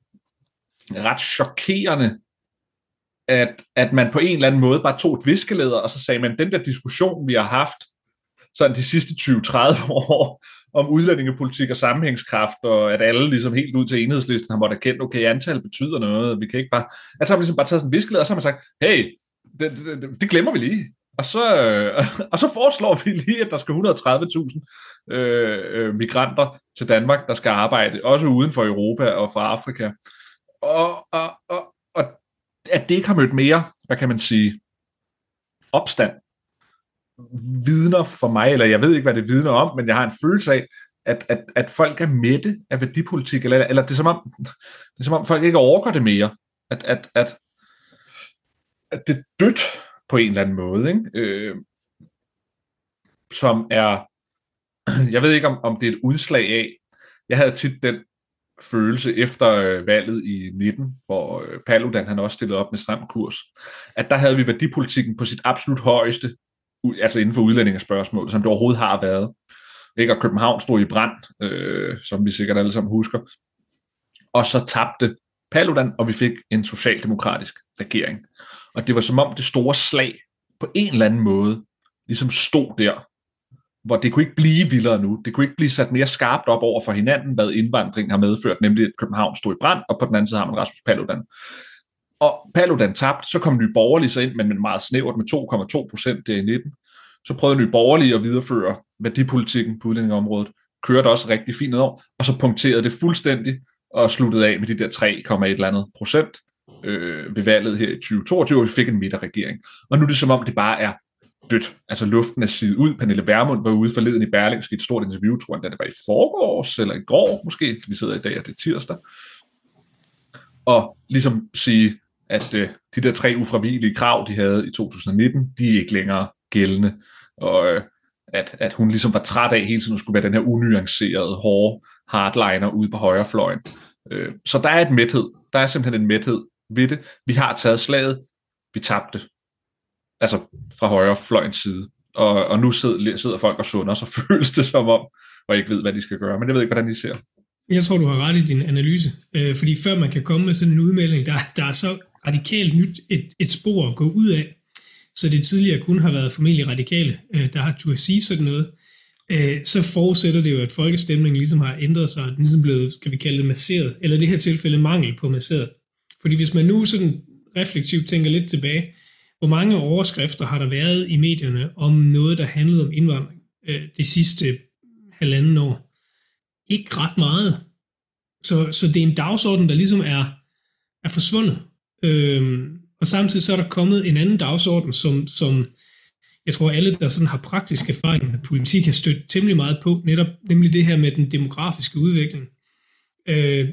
ret chokerende, at, at man på en eller anden måde bare tog et viskeleder, og så sagde man, den der diskussion, vi har haft sådan de sidste 20-30 år, om udlændingepolitik og sammenhængskraft, og at alle ligesom helt ud til enhedslisten har måttet erkende, okay, antal betyder noget, vi kan ikke bare... At så har man ligesom bare taget sådan en viskeled, og så har man sagt, hey, det, det, det glemmer vi lige. Og så, øh, og så foreslår vi lige, at der skal 130.000 øh, øh, migranter til Danmark, der skal arbejde, også uden for Europa og fra Afrika. Og, og, og, og at det ikke har mødt mere, hvad kan man sige, opstand vidner for mig, eller jeg ved ikke, hvad det vidner om, men jeg har en følelse af, at, at, at folk er mætte af værdipolitik, eller, eller det, er som om, det er som om folk ikke overgår det mere. At, at, at, at det er dødt på en eller anden måde, ikke? Øh, som er, jeg ved ikke, om, om det er et udslag af, jeg havde tit den følelse efter øh, valget i 19, hvor øh, Paludan han også stillede op med stram kurs, at der havde vi værdipolitikken på sit absolut højeste altså inden for udlændingespørgsmål, som det overhovedet har været. Ikke? Og København stod i brand, øh, som vi sikkert alle sammen husker. Og så tabte Paludan, og vi fik en socialdemokratisk regering. Og det var som om det store slag på en eller anden måde ligesom stod der, hvor det kunne ikke blive vildere nu. Det kunne ikke blive sat mere skarpt op over for hinanden, hvad indvandringen har medført, nemlig at København stod i brand, og på den anden side har man Rasmus Paludan. Og Paludan tabte, så kom Nye Borgerlige så ind, men meget snævert med 2,2 procent der i 19. Så prøvede Nye Borgerlige at videreføre værdipolitikken på udlændingeområdet. Kørte også rigtig fint over, og så punkterede det fuldstændig og sluttede af med de der 3,1 eller andet procent øh, ved valget her i 2022, og vi fik en midterregering. Og nu er det som om, det bare er dødt. Altså luften er sidet ud. Pernille Vermund var ude forleden i Berlingske i et stort interview, tror jeg, da det var i forgårs, eller i går måske, vi sidder i dag, og det er tirsdag. Og ligesom sige, at øh, de der tre ufravigelige krav, de havde i 2019, de er ikke længere gældende. Og øh, at, at hun ligesom var træt af hele tiden at skulle være den her unuancerede, hårde hardliner ude på højrefløjen. Øh, så der er et mæthed. Der er simpelthen en mæthed ved det. Vi har taget slaget. Vi tabte. Altså fra højrefløjens side. Og, og nu sidder, sidder folk og sunder, så føles det som om, og ikke ved, hvad de skal gøre. Men jeg ved ikke, hvordan I ser. Jeg tror, du har ret i din analyse. Øh, fordi før man kan komme med sådan en udmelding, der, der er så radikalt nyt et, et spor at gå ud af, så det tidligere kun har været formentlig radikale, øh, der har turde sige sådan noget, øh, så forudsætter det jo, at folkestemningen ligesom har ændret sig, den ligesom blevet, skal vi kalde det, masseret, eller i det her tilfælde mangel på masseret. Fordi hvis man nu sådan reflektivt tænker lidt tilbage, hvor mange overskrifter har der været i medierne om noget, der handlede om indvandring øh, det sidste halvanden år? Ikke ret meget. Så, så det er en dagsorden, der ligesom er, er forsvundet. Øhm, og samtidig så er der kommet en anden dagsorden, som, som jeg tror alle, der sådan har praktisk erfaring med politik, har stødt temmelig meget på, netop nemlig det her med den demografiske udvikling, øh,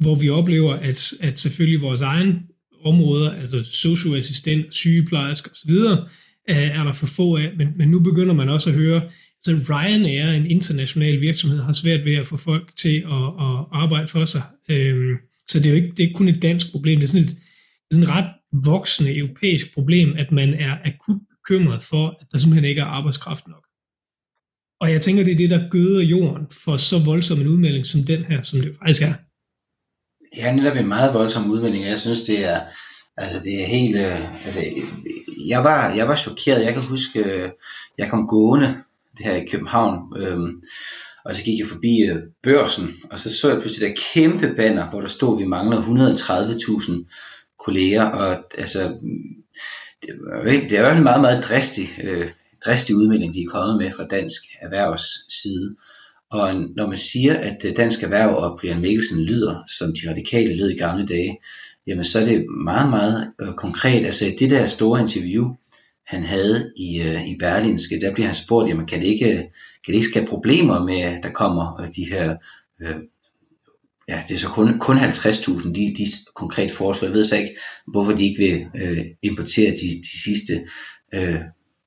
hvor vi oplever, at, at selvfølgelig vores egen områder, altså socioassistent, sygeplejersk osv., er der for få af, men, men nu begynder man også at høre, Så Ryanair, en international virksomhed, har svært ved at få folk til at, at arbejde for sig. Øhm, så det er jo ikke, det er ikke kun et dansk problem, det er sådan et, sådan et ret voksende europæisk problem, at man er akut bekymret for, at der simpelthen ikke er arbejdskraft nok. Og jeg tænker, det er det, der gøder jorden for så voldsom en udmelding som den her, som det faktisk er. Det er netop en meget voldsom udmelding, jeg synes, det er, altså det er helt, øh, altså, jeg var, jeg var chokeret, jeg kan huske, øh, jeg kom gående det her i København, øhm, og så gik jeg forbi øh, børsen, og så så jeg pludselig der kæmpe banner, hvor der stod, at vi mangler 130.000 kolleger, og altså, det, var, det er i hvert fald en meget, meget dristig, øh, dristig udmelding, de er kommet med fra dansk erhvervs side. Og når man siger, at øh, dansk erhverv og Brian Mikkelsen lyder, som de radikale lød i gamle dage, jamen så er det meget, meget øh, konkret. Altså det der store interview, han havde i, øh, i Berlinske, der bliver han spurgt, jamen kan det ikke, kan det ikke skabe problemer med, at der kommer øh, de her, øh, ja det er så kun, kun 50.000, de, de konkret foreslår. Jeg ved så ikke, hvorfor de ikke vil øh, importere de, de sidste øh,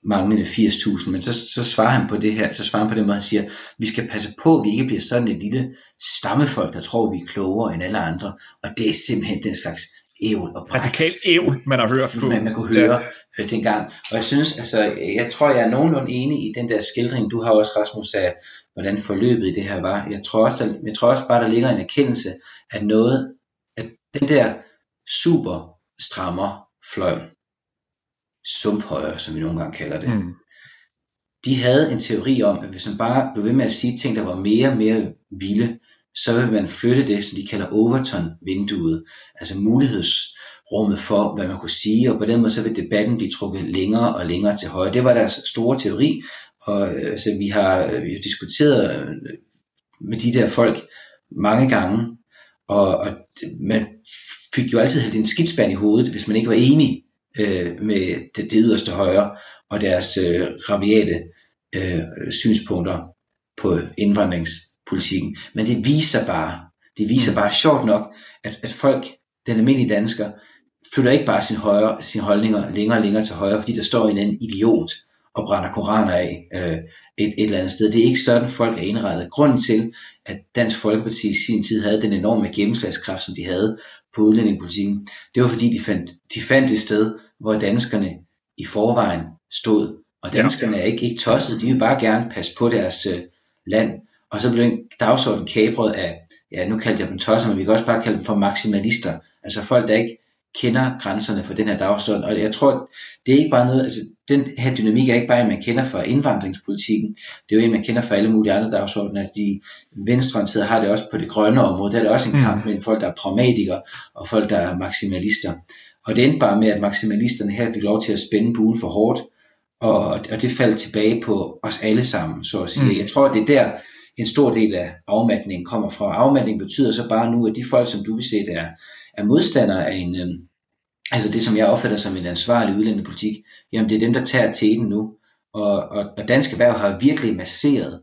manglende 80.000, men så, så svarer han på det her, så svarer han på det måde, han siger, vi skal passe på, at vi ikke bliver sådan et lille stammefolk, der tror, vi er klogere end alle andre, og det er simpelthen den slags ævl og bræk. Radikal ævl, man har hørt på. Man, man kunne høre ja. dengang. Og jeg synes, altså, jeg tror, jeg er nogenlunde enig i den der skildring, du har også, Rasmus, af, hvordan forløbet i det her var. Jeg tror også, jeg tror også bare, der ligger en erkendelse, at noget, at den der super strammer fløj, sumphøjer, som vi nogle gange kalder det, mm. de havde en teori om, at hvis man bare blev ved med at sige ting, der var mere og mere vilde, så vil man flytte det, som de kalder Overton-vinduet, altså mulighedsrummet for, hvad man kunne sige, og på den måde så vil debatten blive trukket længere og længere til højre. Det var deres store teori, og altså, vi, har, vi har diskuteret øh, med de der folk mange gange, og, og man fik jo altid helt en skidspand i hovedet, hvis man ikke var enig øh, med det, det yderste højre og deres øh, rabiate øh, synspunkter på indvandringspolitikken. Men det viser bare, det viser mm. bare sjovt nok, at, at folk, den almindelige dansker, flytter ikke bare sin, højre, sine holdninger længere og længere til højre, fordi der står en anden idiot og brænder koraner af øh, et, et eller andet sted. Det er ikke sådan, folk er indrettet. Grunden til, at Dansk Folkeparti i sin tid havde den enorme gennemslagskraft, som de havde på udlændingepolitikken, det var fordi, de fandt, de fandt et sted, hvor danskerne i forvejen stod. Og danskerne er ikke, ikke tosset, de vil bare gerne passe på deres øh, land. Og så blev den dagsorden kabret af, ja nu kaldte jeg dem tosser, men vi kan også bare kalde dem for maksimalister. Altså folk, der ikke kender grænserne for den her dagsorden. Og jeg tror, det er ikke bare noget, altså den her dynamik er ikke bare en, man kender fra indvandringspolitikken. Det er jo en, man kender fra alle mulige andre dagsordner. Altså de venstreorienterede har det også på det grønne område. Der er det også en kamp mm. mellem folk, der er pragmatikere og folk, der er maksimalister. Og det endte bare med, at maksimalisterne her fik lov til at spænde buen for hårdt, og, og det faldt tilbage på os alle sammen, så at sige. Mm. Jeg tror, det er der, en stor del af afmatningen kommer fra. Afmatning betyder så bare nu, at de folk, som du vil se, der er, modstandere af en, øh, altså det, som jeg opfatter som en ansvarlig udlændingepolitik, jamen det er dem, der tager teten nu. Og, og, og dansk erhverv har virkelig masseret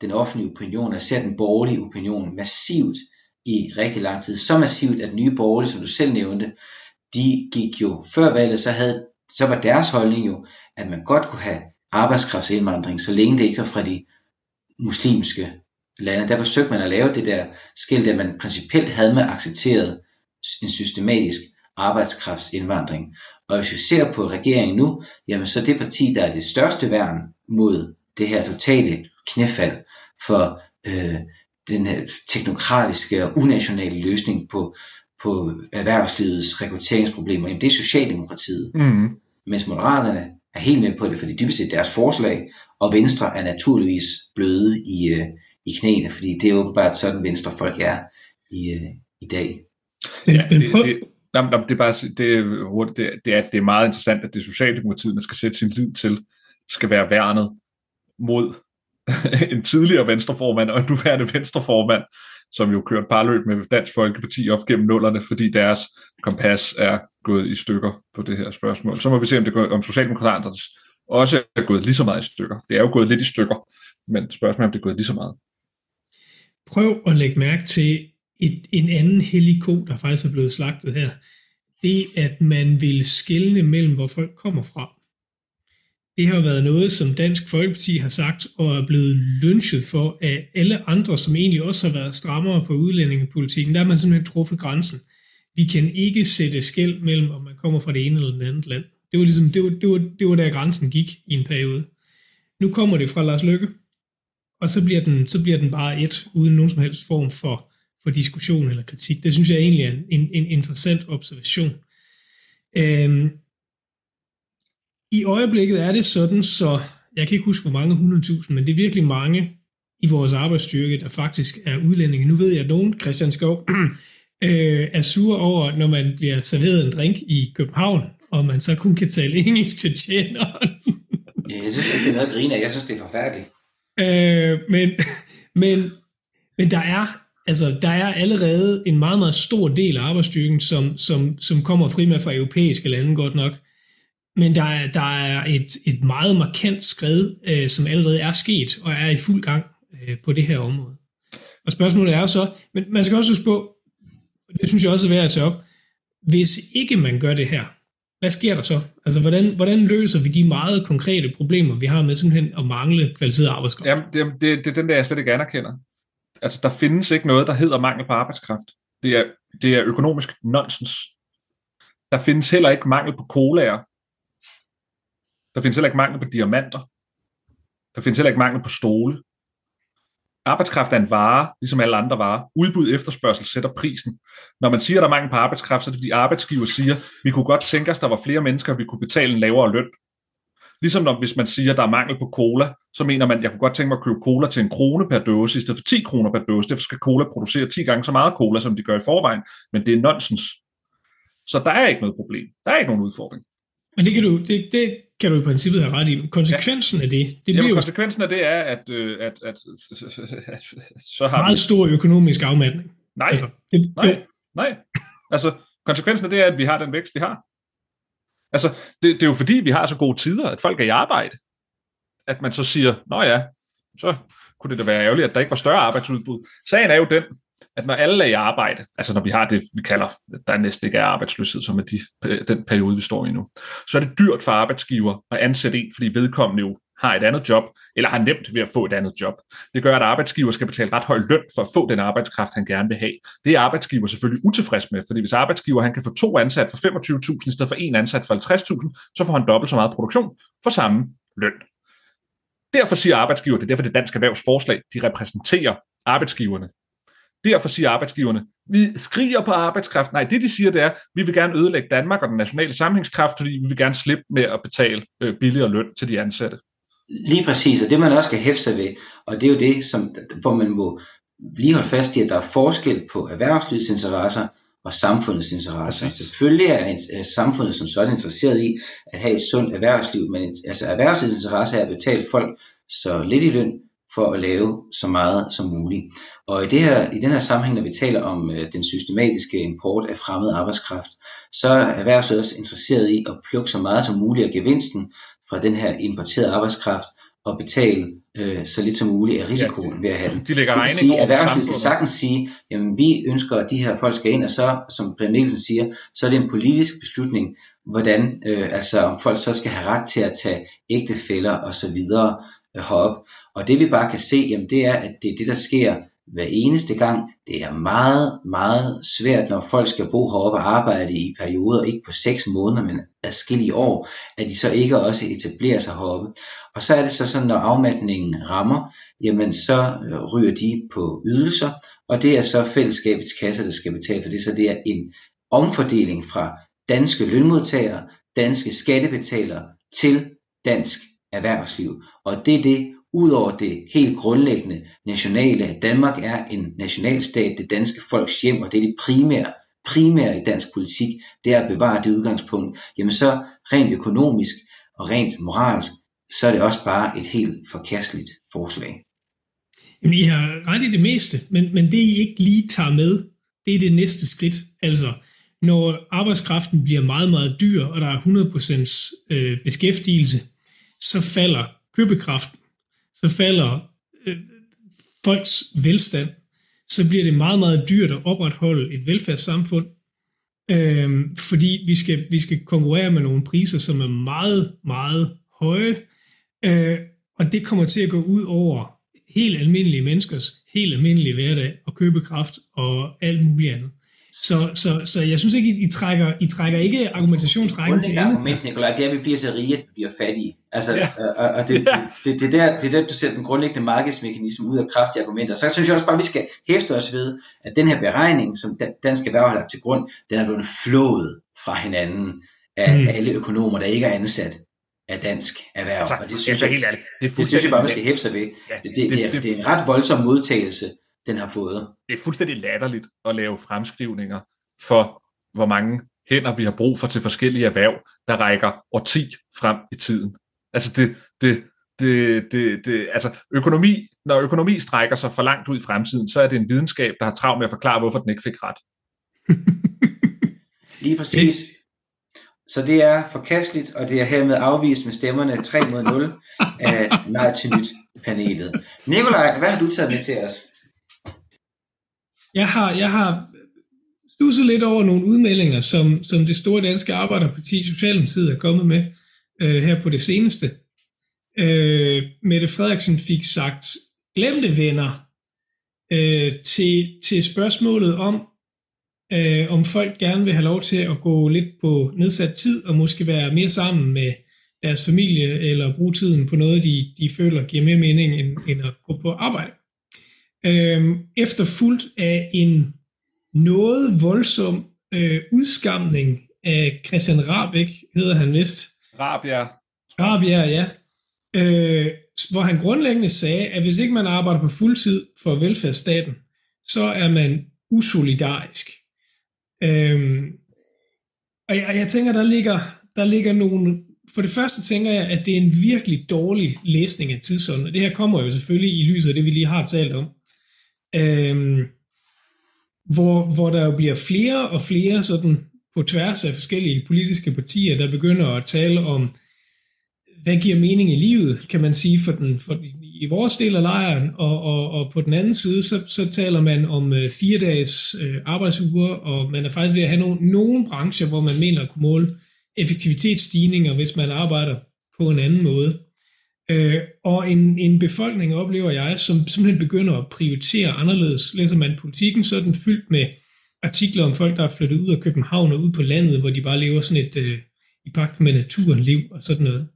den offentlige opinion, og ser den borgerlige opinion massivt i rigtig lang tid. Så massivt, at nye borgerlige, som du selv nævnte, de gik jo før valget, så, havde, så var deres holdning jo, at man godt kunne have arbejdskraftsindvandring, så længe det ikke var fra de muslimske lande. Der forsøgte man at lave det der skilt, at man principielt havde med accepteret en systematisk arbejdskraftsindvandring. Og hvis vi ser på regeringen nu, jamen så det parti, der er det største værn mod det her totale knæfald for øh, den her teknokratiske og unationale løsning på på erhvervslivets rekrutteringsproblemer, jamen det er Socialdemokratiet. Mm. Mens Moderaterne er helt med på det, fordi dybest set deres forslag, og Venstre er naturligvis bløde i, øh, i knæene, fordi det er åbenbart sådan Venstrefolk er i, øh, i dag. Ja, det, det, det, det, er bare det, det, det, er, det er meget interessant, at det er Socialdemokratiet, man skal sætte sin lid til, skal være værnet mod en tidligere venstreformand og en nuværende venstreformand, som jo kørte parløb med Dansk Folkeparti op gennem nullerne, fordi deres kompas er gået i stykker på det her spørgsmål. Så må vi se, om, det går, om Socialdemokraterne også er gået lige så meget i stykker. Det er jo gået lidt i stykker, men spørgsmålet er, om det er gået lige så meget. Prøv at lægge mærke til et, en anden hellig ko, der faktisk er blevet slagtet her. Det, at man vil skille mellem, hvor folk kommer fra det har været noget, som Dansk Folkeparti har sagt og er blevet lynchet for af alle andre, som egentlig også har været strammere på udlændingepolitikken. Der har man simpelthen truffet grænsen. Vi kan ikke sætte skæld mellem, om man kommer fra det ene eller det andet land. Det var, ligesom, det var, det var, det var der grænsen gik i en periode. Nu kommer det fra Lars Løkke, og så bliver den, så bliver den bare et, uden nogen som helst form for, for diskussion eller kritik. Det synes jeg egentlig er en, en, en interessant observation. Øhm, i øjeblikket er det sådan, så jeg kan ikke huske, hvor mange 100.000, men det er virkelig mange i vores arbejdsstyrke, der faktisk er udlændinge. Nu ved jeg, at nogen, Christian Skov, øh, er sur over, når man bliver serveret en drink i København, og man så kun kan tale engelsk til tjeneren. Ja, jeg synes ikke, det er noget at grine af. Jeg synes, det er forfærdeligt. Øh, men, men, men der er altså, der er allerede en meget, meget stor del af arbejdsstyrken, som, som, som kommer primært fra europæiske lande, godt nok. Men der er, der er et, et meget markant skred, øh, som allerede er sket, og er i fuld gang øh, på det her område. Og spørgsmålet er jo så, men man skal også huske på, det synes jeg også er værd at tage op, hvis ikke man gør det her, hvad sker der så? Altså, hvordan, hvordan løser vi de meget konkrete problemer, vi har med simpelthen at mangle kvalificeret arbejdskraft? Jamen, det, det, det er den der, jeg slet ikke anerkender. Altså, der findes ikke noget, der hedder mangel på arbejdskraft. Det er, det er økonomisk nonsens. Der findes heller ikke mangel på colaer. Der findes heller ikke mangel på diamanter. Der findes heller ikke mangel på stole. Arbejdskraft er en vare, ligesom alle andre varer. Udbud efterspørgsel sætter prisen. Når man siger, at der er mangel på arbejdskraft, så er det fordi arbejdsgiver siger, vi kunne godt tænke os, at der var flere mennesker, vi kunne betale en lavere løn. Ligesom når, hvis man siger, at der er mangel på cola, så mener man, at jeg kunne godt tænke mig at købe cola til en krone per dåse, i stedet for 10 kroner per dåse. Derfor skal cola producere 10 gange så meget cola, som de gør i forvejen. Men det er nonsens. Så der er ikke noget problem. Der er ikke nogen udfordring. Men det kan du, det, det kan du i princippet have ret i. Konsekvensen ja. af det, det bliver Jamen, jo konsekvensen af det er, at, øh, at, at, at, at så har meget vi... stor økonomisk afmatning. Nej, Altså, det, nej, jo, nej. Altså, konsekvensen af det er, at vi har den vækst, vi har. Altså, det, det er jo fordi, vi har så gode tider, at folk er i arbejde. At man så siger, nå ja, så kunne det da være ærgerligt, at der ikke var større arbejdsudbud. Sagen er jo den, at når alle er i arbejde, altså når vi har det, vi kalder, der næsten ikke er arbejdsløshed, som er de, den periode, vi står i nu, så er det dyrt for arbejdsgiver at ansætte en, fordi vedkommende jo har et andet job, eller har nemt ved at få et andet job. Det gør, at arbejdsgiver skal betale ret høj løn for at få den arbejdskraft, han gerne vil have. Det er arbejdsgiver selvfølgelig utilfreds med, fordi hvis arbejdsgiver han kan få to ansat for 25.000 i stedet for en ansat for 50.000, så får han dobbelt så meget produktion for samme løn. Derfor siger arbejdsgiver, det er derfor det danske erhvervsforslag, de repræsenterer arbejdsgiverne. Derfor siger arbejdsgiverne, vi skriger på arbejdskraft. Nej, det de siger, det er, vi vil gerne ødelægge Danmark og den nationale sammenhængskraft, fordi vi vil gerne slippe med at betale øh, billigere løn til de ansatte. Lige præcis, og det man også skal hæfte sig ved, og det er jo det, som, hvor man må lige holde fast i, at der er forskel på erhvervslivets interesser og samfundets interesser. Præcis. Selvfølgelig er, er samfundet som sådan interesseret i at have et sundt erhvervsliv, men altså erhvervslivets interesse er at betale folk så lidt i løn for at lave så meget som muligt. Og i, det her, i den her sammenhæng, når vi taler om øh, den systematiske import af fremmed arbejdskraft, så er erhvervslivet også interesseret i at plukke så meget som muligt af gevinsten fra den her importerede arbejdskraft og betale øh, så lidt som muligt af risikoen Ja, ved at have den. De lægger Det sige, at erhvervslivet kan sagtens sige, jamen vi ønsker, at de her folk skal ind, og så, som Brian Nielsen siger, så er det en politisk beslutning, hvordan, øh, altså om folk så skal have ret til at tage ægtefælder og så videre øh, herop. Og det vi bare kan se, jamen det er, at det er det, der sker hver eneste gang. Det er meget, meget svært, når folk skal bo heroppe og arbejde i perioder, ikke på seks måneder, men adskillige år, at de så ikke også etablerer sig heroppe. Og så er det så sådan, når afmatningen rammer, jamen så øh, ryger de på ydelser, og det er så fællesskabets kasse, der skal betale for det. Så det er en omfordeling fra danske lønmodtagere, danske skattebetalere til dansk erhvervsliv. Og det er det, udover det helt grundlæggende nationale, at Danmark er en nationalstat, det danske folks hjem, og det er det primære, primære i dansk politik, det er at bevare det udgangspunkt, jamen så rent økonomisk og rent moralsk, så er det også bare et helt forkasteligt forslag. Jamen, I har ret i det meste, men, men det I ikke lige tager med, det er det næste skridt. Altså, når arbejdskraften bliver meget, meget dyr, og der er 100% øh, beskæftigelse, så falder købekraften, så falder øh, folks velstand, så bliver det meget, meget dyrt at opretholde et velfærdssamfund, øh, fordi vi skal, vi skal konkurrere med nogle priser, som er meget, meget høje, øh, og det kommer til at gå ud over helt almindelige menneskers helt almindelige hverdag og købekraft og alt muligt andet. Så, så, så jeg synes ikke, I, trækker, I trækker ikke argumentationsrækken til ende. argument, Nikolaj, det er, at vi bliver så rige, at vi bliver fattige. Altså, ja. og, og det, ja. det, det, der, det er der, du sætter den grundlæggende markedsmekanisme ud af kraftige argumenter. Så synes jeg også bare, at vi skal hæfte os ved, at den her beregning, som Dansk Erhverv har lagt til grund, den er blevet flået fra hinanden af mm. alle økonomer, der ikke er ansat af dansk erhverv. Altså, og det synes, jeg, helt ærligt, det, det synes jeg bare, man skal hæfte sig ved. Ja, det, det, det, det, det, det er en ret voldsom modtagelse, den har fået. Det er fuldstændig latterligt at lave fremskrivninger for, hvor mange hænder vi har brug for til forskellige erhverv, der rækker årti frem i tiden. Altså det, det, det, det, det, altså økonomi, når økonomi strækker sig for langt ud i fremtiden, så er det en videnskab, der har travlt med at forklare, hvorfor den ikke fik ret. Lige præcis. Så det er forkasteligt, og det er hermed afvist med stemmerne 3 mod 0 af Nej til Nyt panelet. Nikolaj, hvad har du taget med til os? Jeg har, jeg har stusset lidt over nogle udmeldinger, som, som det store danske arbejderparti Socialdemokratiet er kommet med øh, her på det seneste. Øh, Mette Frederiksen fik sagt, glem det venner, øh, til, til spørgsmålet om, øh, om folk gerne vil have lov til at gå lidt på nedsat tid, og måske være mere sammen med deres familie, eller bruge tiden på noget, de, de føler giver mere mening, end, end at gå på arbejde. Øh, efterfulgt af en noget voldsom øh, udskamning af Christian Rabik, hedder han vist. Rabia. Rabia, ja. Øh, hvor han grundlæggende sagde, at hvis ikke man arbejder på fuld tid for velfærdsstaten, så er man usolidarisk. Øhm, og, jeg, og jeg tænker, der ligger, der ligger nogle... For det første tænker jeg, at det er en virkelig dårlig læsning af tidsånden, og det her kommer jo selvfølgelig i lyset af det, vi lige har talt om. Øhm, hvor, hvor der jo bliver flere og flere sådan på tværs af forskellige politiske partier, der begynder at tale om, hvad giver mening i livet, kan man sige, for den, for, i vores del af lejren, og, og, og på den anden side, så, så taler man om øh, fire dages øh, arbejdsuger, og man er faktisk ved at have nogle, nogle brancher, hvor man mener at kunne måle effektivitetsstigninger, hvis man arbejder på en anden måde. Øh, og en, en befolkning, oplever jeg, som simpelthen begynder at prioritere anderledes. Læser man politikken, så er den fyldt med artikler om folk, der er flyttet ud af København og ud på landet, hvor de bare lever sådan et øh, i pagt med naturen liv og sådan noget.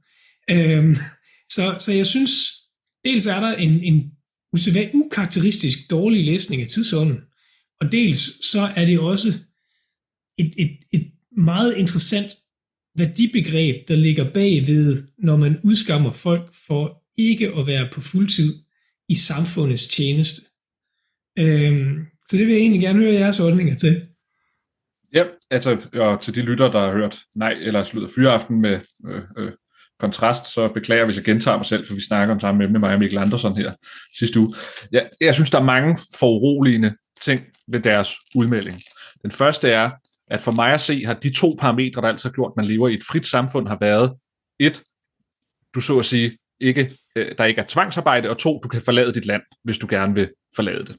Øh, så, så jeg synes, dels er der en, en usædvanlig ukarakteristisk dårlig læsning af tidsånden, og dels så er det også et, et, et meget interessant værdibegreb, der ligger bagved, når man udskammer folk for ikke at være på fuldtid i samfundets tjeneste. Øhm, så det vil jeg egentlig gerne høre jeres holdninger til. Ja, altså og til de lytter, der har hørt nej eller slutter fyreaften med øh, øh, kontrast, så beklager hvis jeg gentager mig selv, for vi snakker om samme emne, mig og Mikkel Andersen her sidste uge. Ja, jeg synes, der er mange foruroligende ting ved deres udmelding. Den første er, at for mig at se, har de to parametre, der altså har gjort, at man lever i et frit samfund, har været et, du så at sige, ikke, øh, der ikke er tvangsarbejde, og to, du kan forlade dit land, hvis du gerne vil forlade det.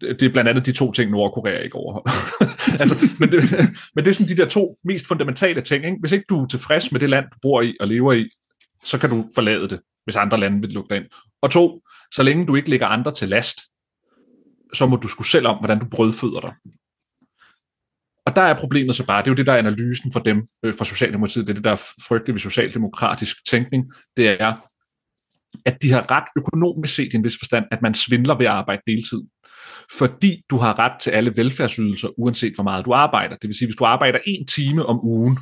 Det er blandt andet de to ting, Nordkorea ikke overholder. altså, men, det, men det er sådan de der to mest fundamentale ting. Ikke? Hvis ikke du er tilfreds med det land, du bor i og lever i, så kan du forlade det, hvis andre lande vil lukke dig ind. Og to, så længe du ikke lægger andre til last, så må du skulle selv om, hvordan du brødføder dig. Og der er problemet så bare, det er jo det, der er analysen for dem, øh, for Socialdemokratiet, det er det, der er frygteligt ved socialdemokratisk tænkning, det er, at de har ret økonomisk set i en vis forstand, at man svindler ved at arbejde deltid. Fordi du har ret til alle velfærdsydelser, uanset hvor meget du arbejder. Det vil sige, hvis du arbejder en time om ugen,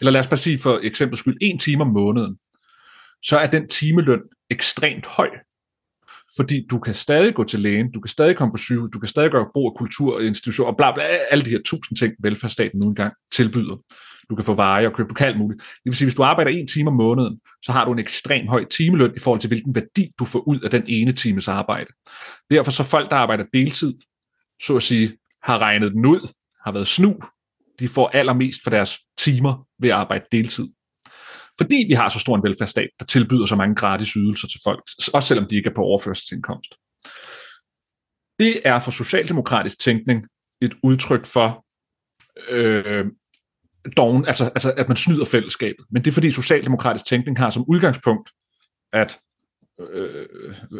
eller lad os bare sige for eksempel skyld, en time om måneden, så er den timeløn ekstremt høj fordi du kan stadig gå til lægen, du kan stadig komme på sygehus, du kan stadig gøre brug af kultur og bla, bla, alle de her tusind ting, velfærdsstaten nu engang tilbyder. Du kan få varer og købe, på alt muligt. Det vil sige, hvis du arbejder en time om måneden, så har du en ekstrem høj timeløn i forhold til, hvilken værdi du får ud af den ene times arbejde. Derfor så folk, der arbejder deltid, så at sige, har regnet den ud, har været snu, de får allermest for deres timer ved at arbejde deltid fordi vi har så stor en velfærdsstat, der tilbyder så mange gratis ydelser til folk, også selvom de ikke er på overførselsindkomst. Det er for socialdemokratisk tænkning et udtryk for øh, dogen, altså, altså at man snyder fællesskabet. Men det er fordi socialdemokratisk tænkning har som udgangspunkt, at øh,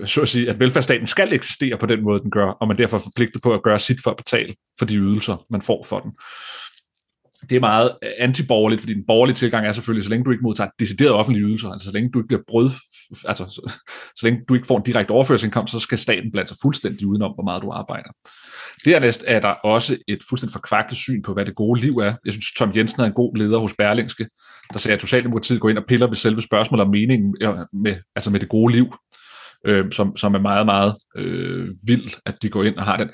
så at sige, at velfærdsstaten skal eksistere på den måde, den gør, og man derfor er forpligtet på at gøre sit for at betale for de ydelser, man får for den. Det er meget øh, antiborgerligt, fordi den borgerlige tilgang er selvfølgelig, så længe du ikke modtager deciderede offentlige ydelser, altså så længe du ikke bliver brød, altså så, så længe du ikke får en direkte overførselsindkomst, så skal staten blande sig fuldstændig udenom, hvor meget du arbejder. Dernæst er der også et fuldstændig forkvaklet syn på, hvad det gode liv er. Jeg synes, Tom Jensen er en god leder hos Berlingske, der sagde, at Socialdemokratiet går ind og piller ved selve spørgsmålet om meningen med, altså med det gode liv, øh, som, som er meget, meget øh, vild, at de går ind og har den.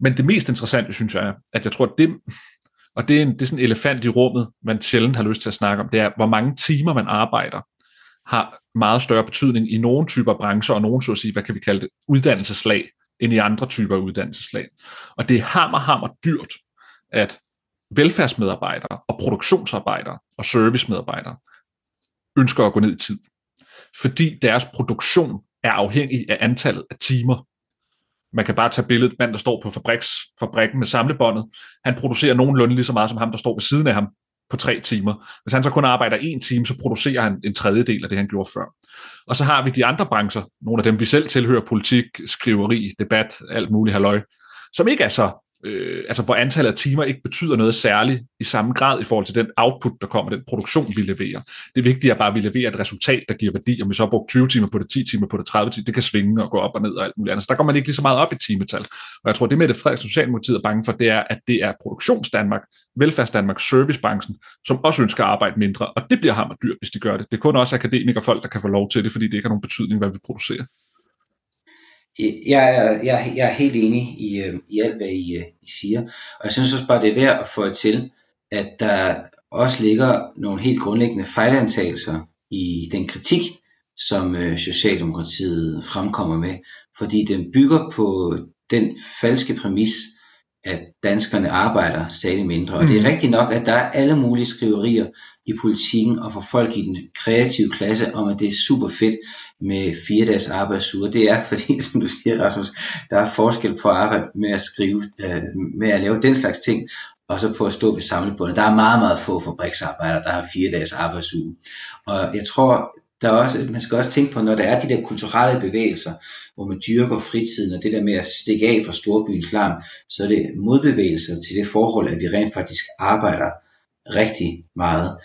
Men det mest interessante, synes jeg, er, at jeg tror, at det, og det er, en, det er sådan en elefant i rummet, man sjældent har lyst til at snakke om, det er, hvor mange timer man arbejder, har meget større betydning i nogle typer brancher, og nogle, så at sige, hvad kan vi kalde det, uddannelseslag, end i andre typer uddannelseslag. Og det er hammer, hammer dyrt, at velfærdsmedarbejdere og produktionsarbejdere og servicemedarbejdere ønsker at gå ned i tid. Fordi deres produktion er afhængig af antallet af timer. Man kan bare tage billedet, mand, der står på fabriks, fabrikken med samlebåndet. Han producerer nogenlunde lige så meget som ham, der står ved siden af ham på tre timer. Hvis han så kun arbejder en time, så producerer han en tredjedel af det, han gjorde før. Og så har vi de andre brancher, nogle af dem, vi selv tilhører, politik, skriveri, debat, alt muligt halløj, som ikke er så øh, altså hvor antallet af timer ikke betyder noget særligt i samme grad i forhold til den output, der kommer, den produktion, vi leverer. Det vigtige er bare, at vi leverer et resultat, der giver værdi, om vi så har brugt 20 timer på det, 10 timer på det, 30 timer, det kan svinge og gå op og ned og alt muligt andet. Så der går man ikke lige så meget op i timetal. Og jeg tror, det med det Frederik Socialdemokratiet er bange for, det er, at det er produktionsdanmark, velfærdsdanmark, servicebranchen, som også ønsker at arbejde mindre, og det bliver hammer dyrt, hvis de gør det. Det er kun også akademikere folk, der kan få lov til det, fordi det ikke har nogen betydning, hvad vi producerer. Jeg er, jeg, jeg er helt enig i, øh, i alt, hvad I, øh, I siger. Og jeg synes også bare, det er værd at få til, at der også ligger nogle helt grundlæggende fejlantagelser i den kritik, som øh, Socialdemokratiet fremkommer med. Fordi den bygger på den falske præmis, at danskerne arbejder stadig mindre. Og det er mm. rigtigt nok, at der er alle mulige skriverier i politikken og for folk i den kreative klasse om, at det er super fedt med fire dages arbejdsuger. Det er fordi, som du siger Rasmus, der er forskel på at arbejde med at skrive, øh, med at lave den slags ting, og så på at stå ved samlebåndet. Der er meget, meget få fabriksarbejdere, der har fire dages arbejdsuge. Og jeg tror, der er også, man skal også tænke på, når der er de der kulturelle bevægelser, hvor man dyrker fritiden, og det der med at stikke af fra storbyens larm, så er det modbevægelser til det forhold, at vi rent faktisk arbejder rigtig meget.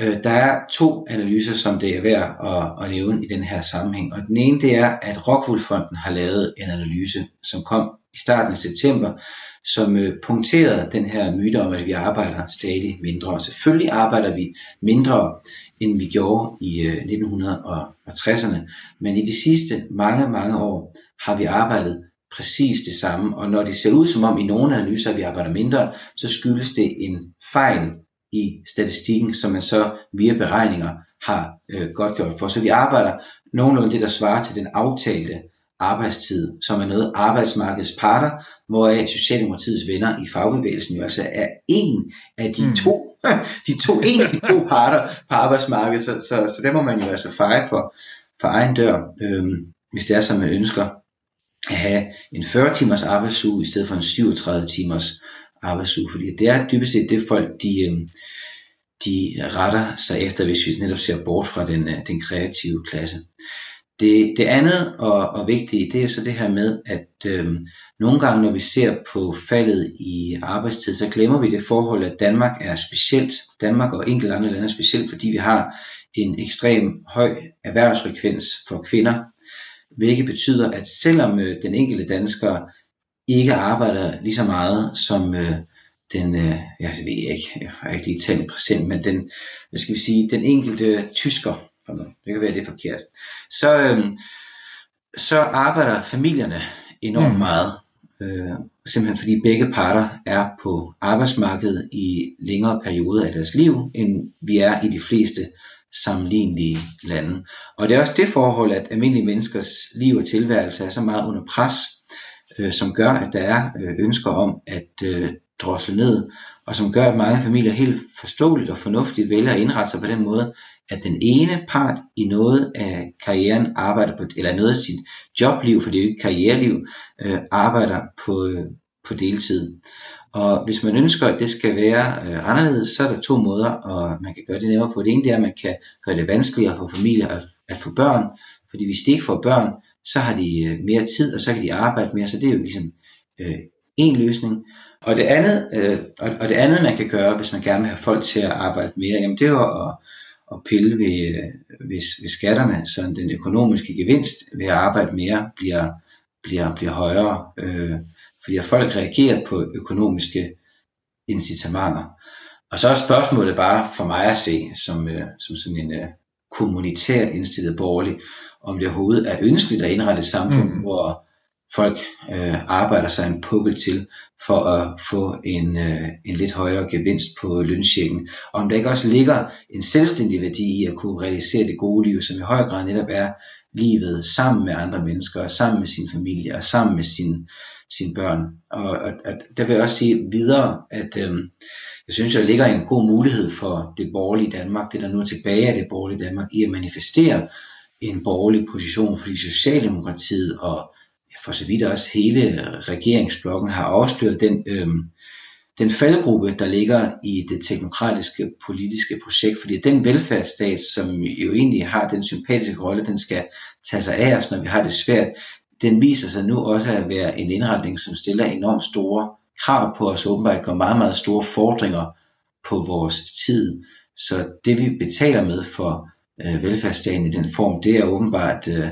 Øh, der er to analyser, som det er værd at, at nævne i den her sammenhæng. Og den ene det er, at Rockwoolfonden har lavet en analyse, som kom i starten af september, som øh, punkterede den her myte om, at vi arbejder stadig mindre. Og selvfølgelig arbejder vi mindre, end vi gjorde i øh, 1960'erne, men i de sidste mange, mange år har vi arbejdet præcis det samme. Og når det ser ud som om i nogle analyser, at vi arbejder mindre, så skyldes det en fejl i statistikken, som man så via beregninger har øh, godt gjort for. Så vi arbejder nogenlunde det, der svarer til den aftalte arbejdstid, som er noget arbejdsmarkedets parter, hvoraf Socialdemokratiets venner i fagbevægelsen jo altså er en af de mm. to, de to, en af de to parter på arbejdsmarkedet, så, så, så det må man jo altså feje for, for egen dør, øhm, hvis det er, som man ønsker at have en 40 timers arbejdsuge i stedet for en 37 timers arbejdsuge, fordi det er dybest set det folk, de, øhm, de retter sig efter, hvis vi netop ser bort fra den, øh, den kreative klasse. Det, det andet og, og vigtige, det er så det her med, at øh, nogle gange, når vi ser på faldet i arbejdstid, så glemmer vi det forhold, at Danmark er specielt. Danmark og enkelte andre lande er specielt, fordi vi har en ekstrem høj erhvervsfrekvens for kvinder, hvilket betyder, at selvom øh, den enkelte dansker ikke arbejder lige så meget som øh, den, øh, jeg ved ikke, jeg har ikke lige talt præsent, men den, hvad skal vi sige, den enkelte tysker, det kan være, det er forkert, så, øh, så arbejder familierne enormt mm. meget, øh, simpelthen fordi begge parter er på arbejdsmarkedet i længere perioder af deres liv, end vi er i de fleste sammenlignelige lande. Og det er også det forhold, at almindelige menneskers liv og tilværelse er så meget under pres, øh, som gør, at der er øh, ønsker om at øh, drosle ned, og som gør, at mange familier helt forståeligt og fornuftigt vælger at indrette sig på den måde, at den ene part i noget af karrieren arbejder på, eller noget af sit jobliv, for det er jo ikke karriereliv, øh, arbejder på, øh, på deltid. Og hvis man ønsker, at det skal være øh, anderledes, så er der to måder, og man kan gøre det nemmere på. Det ene det er, at man kan gøre det vanskeligere for familier at, at få børn, fordi hvis de ikke får børn, så har de øh, mere tid, og så kan de arbejde mere, så det er jo ligesom øh, en løsning. Og det, andet, øh, og, og det andet, man kan gøre, hvis man gerne vil have folk til at arbejde mere, jamen det er jo at, at pille ved, øh, ved, ved skatterne, så den økonomiske gevinst ved at arbejde mere bliver, bliver, bliver højere. Øh, fordi folk reagerer på økonomiske incitamenter. Og så er spørgsmålet bare for mig at se, som, øh, som sådan en øh, kommunitært indstillet borgerlig, om det overhovedet er ønskeligt at indrette et samfund, mm. hvor folk øh, arbejder sig en pukkel til for at få en, øh, en lidt højere gevinst på lønsjekken. Og om der ikke også ligger en selvstændig værdi i at kunne realisere det gode liv, som i høj grad netop er livet sammen med andre mennesker, sammen med sin familie og sammen med sin, sine børn. Og, og, og der vil jeg også sige videre, at øh, jeg synes, der ligger en god mulighed for det borgerlige Danmark, det der nu er tilbage af det borgerlige Danmark, i at manifestere en borgerlig position, fordi Socialdemokratiet og for så vidt også hele regeringsblokken har afsløret den, øh, den faldgruppe, der ligger i det teknokratiske politiske projekt, fordi den velfærdsstat, som jo egentlig har den sympatiske rolle, den skal tage sig af os, når vi har det svært, den viser sig nu også at være en indretning, som stiller enormt store krav på os, åbenbart går meget, meget store fordringer på vores tid. Så det vi betaler med for øh, velfærdsstaten i den form, det er åbenbart øh,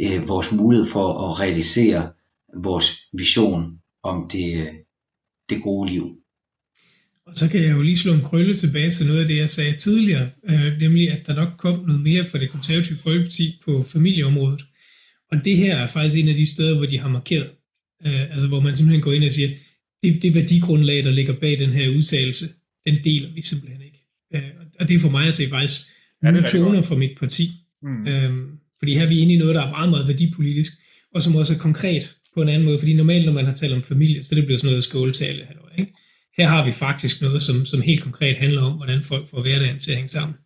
øh, vores mulighed for at realisere vores vision om det, øh, det gode liv. Og så kan jeg jo lige slå en krølle tilbage til noget af det, jeg sagde tidligere, øh, nemlig at der nok kom noget mere fra det konservative folkeparti på familieområdet. Og det her er faktisk en af de steder, hvor de har markeret, øh, altså hvor man simpelthen går ind og siger, det, det værdigrundlag, der ligger bag den her udtalelse, den deler vi simpelthen ikke. Øh, og det er for mig at se faktisk ja, nye toner fra mit parti. Mm. Øh, fordi her er vi inde i noget, der er meget, meget værdipolitisk, og som også er konkret på en anden måde. Fordi normalt, når man har talt om familie, så det bliver sådan noget skåltale. Ikke? Her har vi faktisk noget, som, som helt konkret handler om, hvordan folk får hverdagen til at hænge sammen.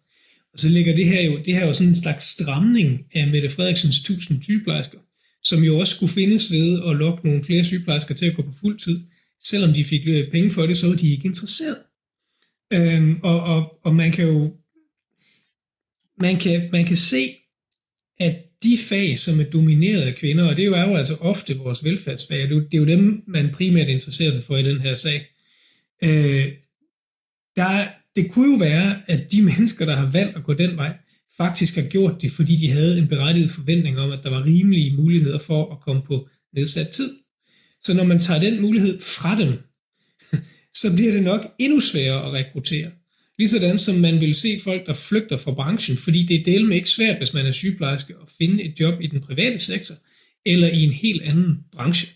Og så ligger det her jo, det her er jo sådan en slags stramning af Mette Frederiksens 1000 sygeplejersker, som jo også skulle findes ved at lokke nogle flere sygeplejersker til at gå på fuld tid. Selvom de fik penge for det, så var de ikke interesseret. Øhm, og, og, og man kan jo man kan, man kan se, at de fag, som er domineret af kvinder, og det er jo, er jo altså ofte vores velfærdsfag, det er jo dem, man primært interesserer sig for i den her sag, øh, der, det kunne jo være, at de mennesker, der har valgt at gå den vej, faktisk har gjort det, fordi de havde en berettiget forventning om, at der var rimelige muligheder for at komme på nedsat tid. Så når man tager den mulighed fra dem, så bliver det nok endnu sværere at rekruttere. Ligesådan som man vil se folk, der flygter fra branchen, fordi det er del med ikke svært, hvis man er sygeplejerske, at finde et job i den private sektor, eller i en helt anden branche.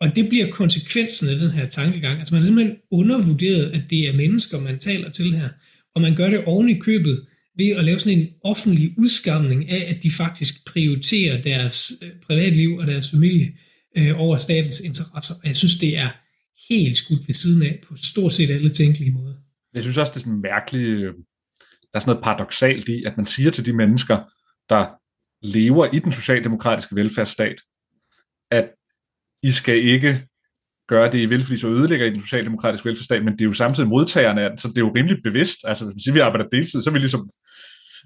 Og det bliver konsekvensen af den her tankegang. Altså man har simpelthen undervurderet, at det er mennesker, man taler til her. Og man gør det oven i købet ved at lave sådan en offentlig udskamning af, at de faktisk prioriterer deres øh, privatliv og deres familie øh, over statens interesser. Og jeg synes, det er helt skudt ved siden af på stort set alle tænkelige måder. Jeg synes også, det er sådan mærkeligt, øh, der er sådan noget paradoxalt i, at man siger til de mennesker, der lever i den socialdemokratiske velfærdsstat, at i skal ikke gøre det, I vil, fordi så ødelægger I den socialdemokratiske velfærdsstat, men det er jo samtidig modtagerne af den, så det er jo rimelig bevidst. Altså, hvis man siger, at vi arbejder deltid, så er vi ligesom,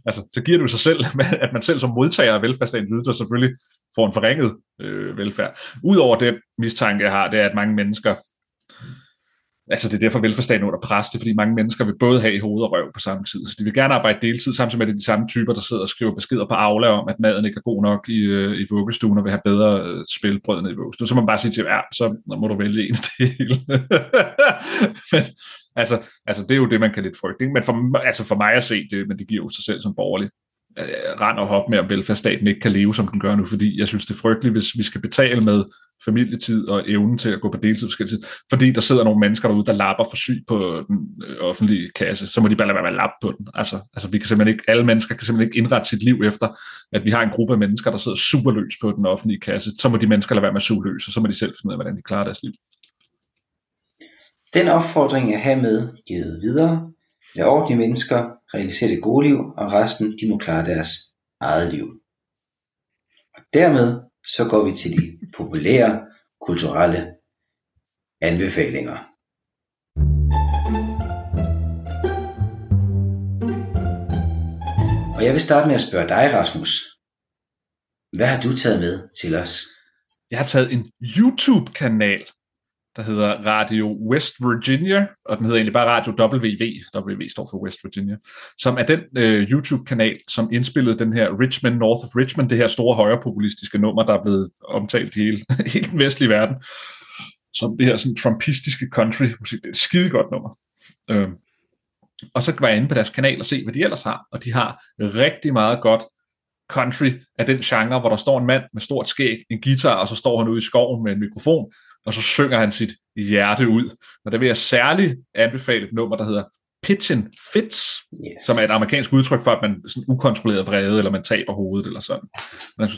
altså, så giver det jo sig selv, at man selv som modtager af velfærdsstatens ydelser selvfølgelig får en forringet øh, velfærd. Udover det mistanke, jeg har, det er, at mange mennesker altså det er derfor velfærdsstaten under pres, det er fordi mange mennesker vil både have i hoved og røv på samme tid. Så de vil gerne arbejde deltid, samtidig med at det er de samme typer, der sidder og skriver beskeder på Aula om, at maden ikke er god nok i, øh, i vuggestuen og vil have bedre øh, spilbrød i vuggestuen. Så må man bare sige til, ja, så må du vælge en del. men, altså, altså, det er jo det, man kan lidt frygte. Ikke? Men for, altså for mig at se det, men det giver jo sig selv som borgerlig øh, rand og hop med, at velfærdsstaten ikke kan leve, som den gør nu, fordi jeg synes, det er frygteligt, hvis vi skal betale med familietid og evnen til at gå på deltid, fordi der sidder nogle mennesker derude, der lapper for syg på den øh, offentlige kasse, så må de bare lade være med at på den. Altså, altså vi kan simpelthen ikke, alle mennesker kan simpelthen ikke indrette sit liv efter, at vi har en gruppe af mennesker, der sidder superløs på den offentlige kasse, så må de mennesker lade være med at suge løs, og så må de selv finde ud af, hvordan de klarer deres liv. Den opfordring er hermed givet videre. Lad ordentlige mennesker realisere det gode liv, og resten de må klare deres eget liv. Og dermed så går vi til de populære kulturelle anbefalinger. Og jeg vil starte med at spørge dig, Rasmus. Hvad har du taget med til os? Jeg har taget en YouTube-kanal der hedder Radio West Virginia, og den hedder egentlig bare Radio WV, WV står for West Virginia, som er den øh, YouTube-kanal, som indspillede den her Richmond North of Richmond, det her store højrepopulistiske nummer, der er blevet omtalt i hele, hele den vestlige verden, som det her sådan trumpistiske country-musik. Det er et skidegodt nummer. Øh, og så var jeg inde på deres kanal og se, hvad de ellers har, og de har rigtig meget godt country af den genre, hvor der står en mand med stort skæg, en guitar, og så står han ude i skoven med en mikrofon, og så synger han sit hjerte ud. Og der vil jeg særligt anbefale et nummer, der hedder Pitchin' Fits, yes. som er et amerikansk udtryk for, at man er sådan ukontrolleret vrede, eller man taber hovedet, eller sådan. Man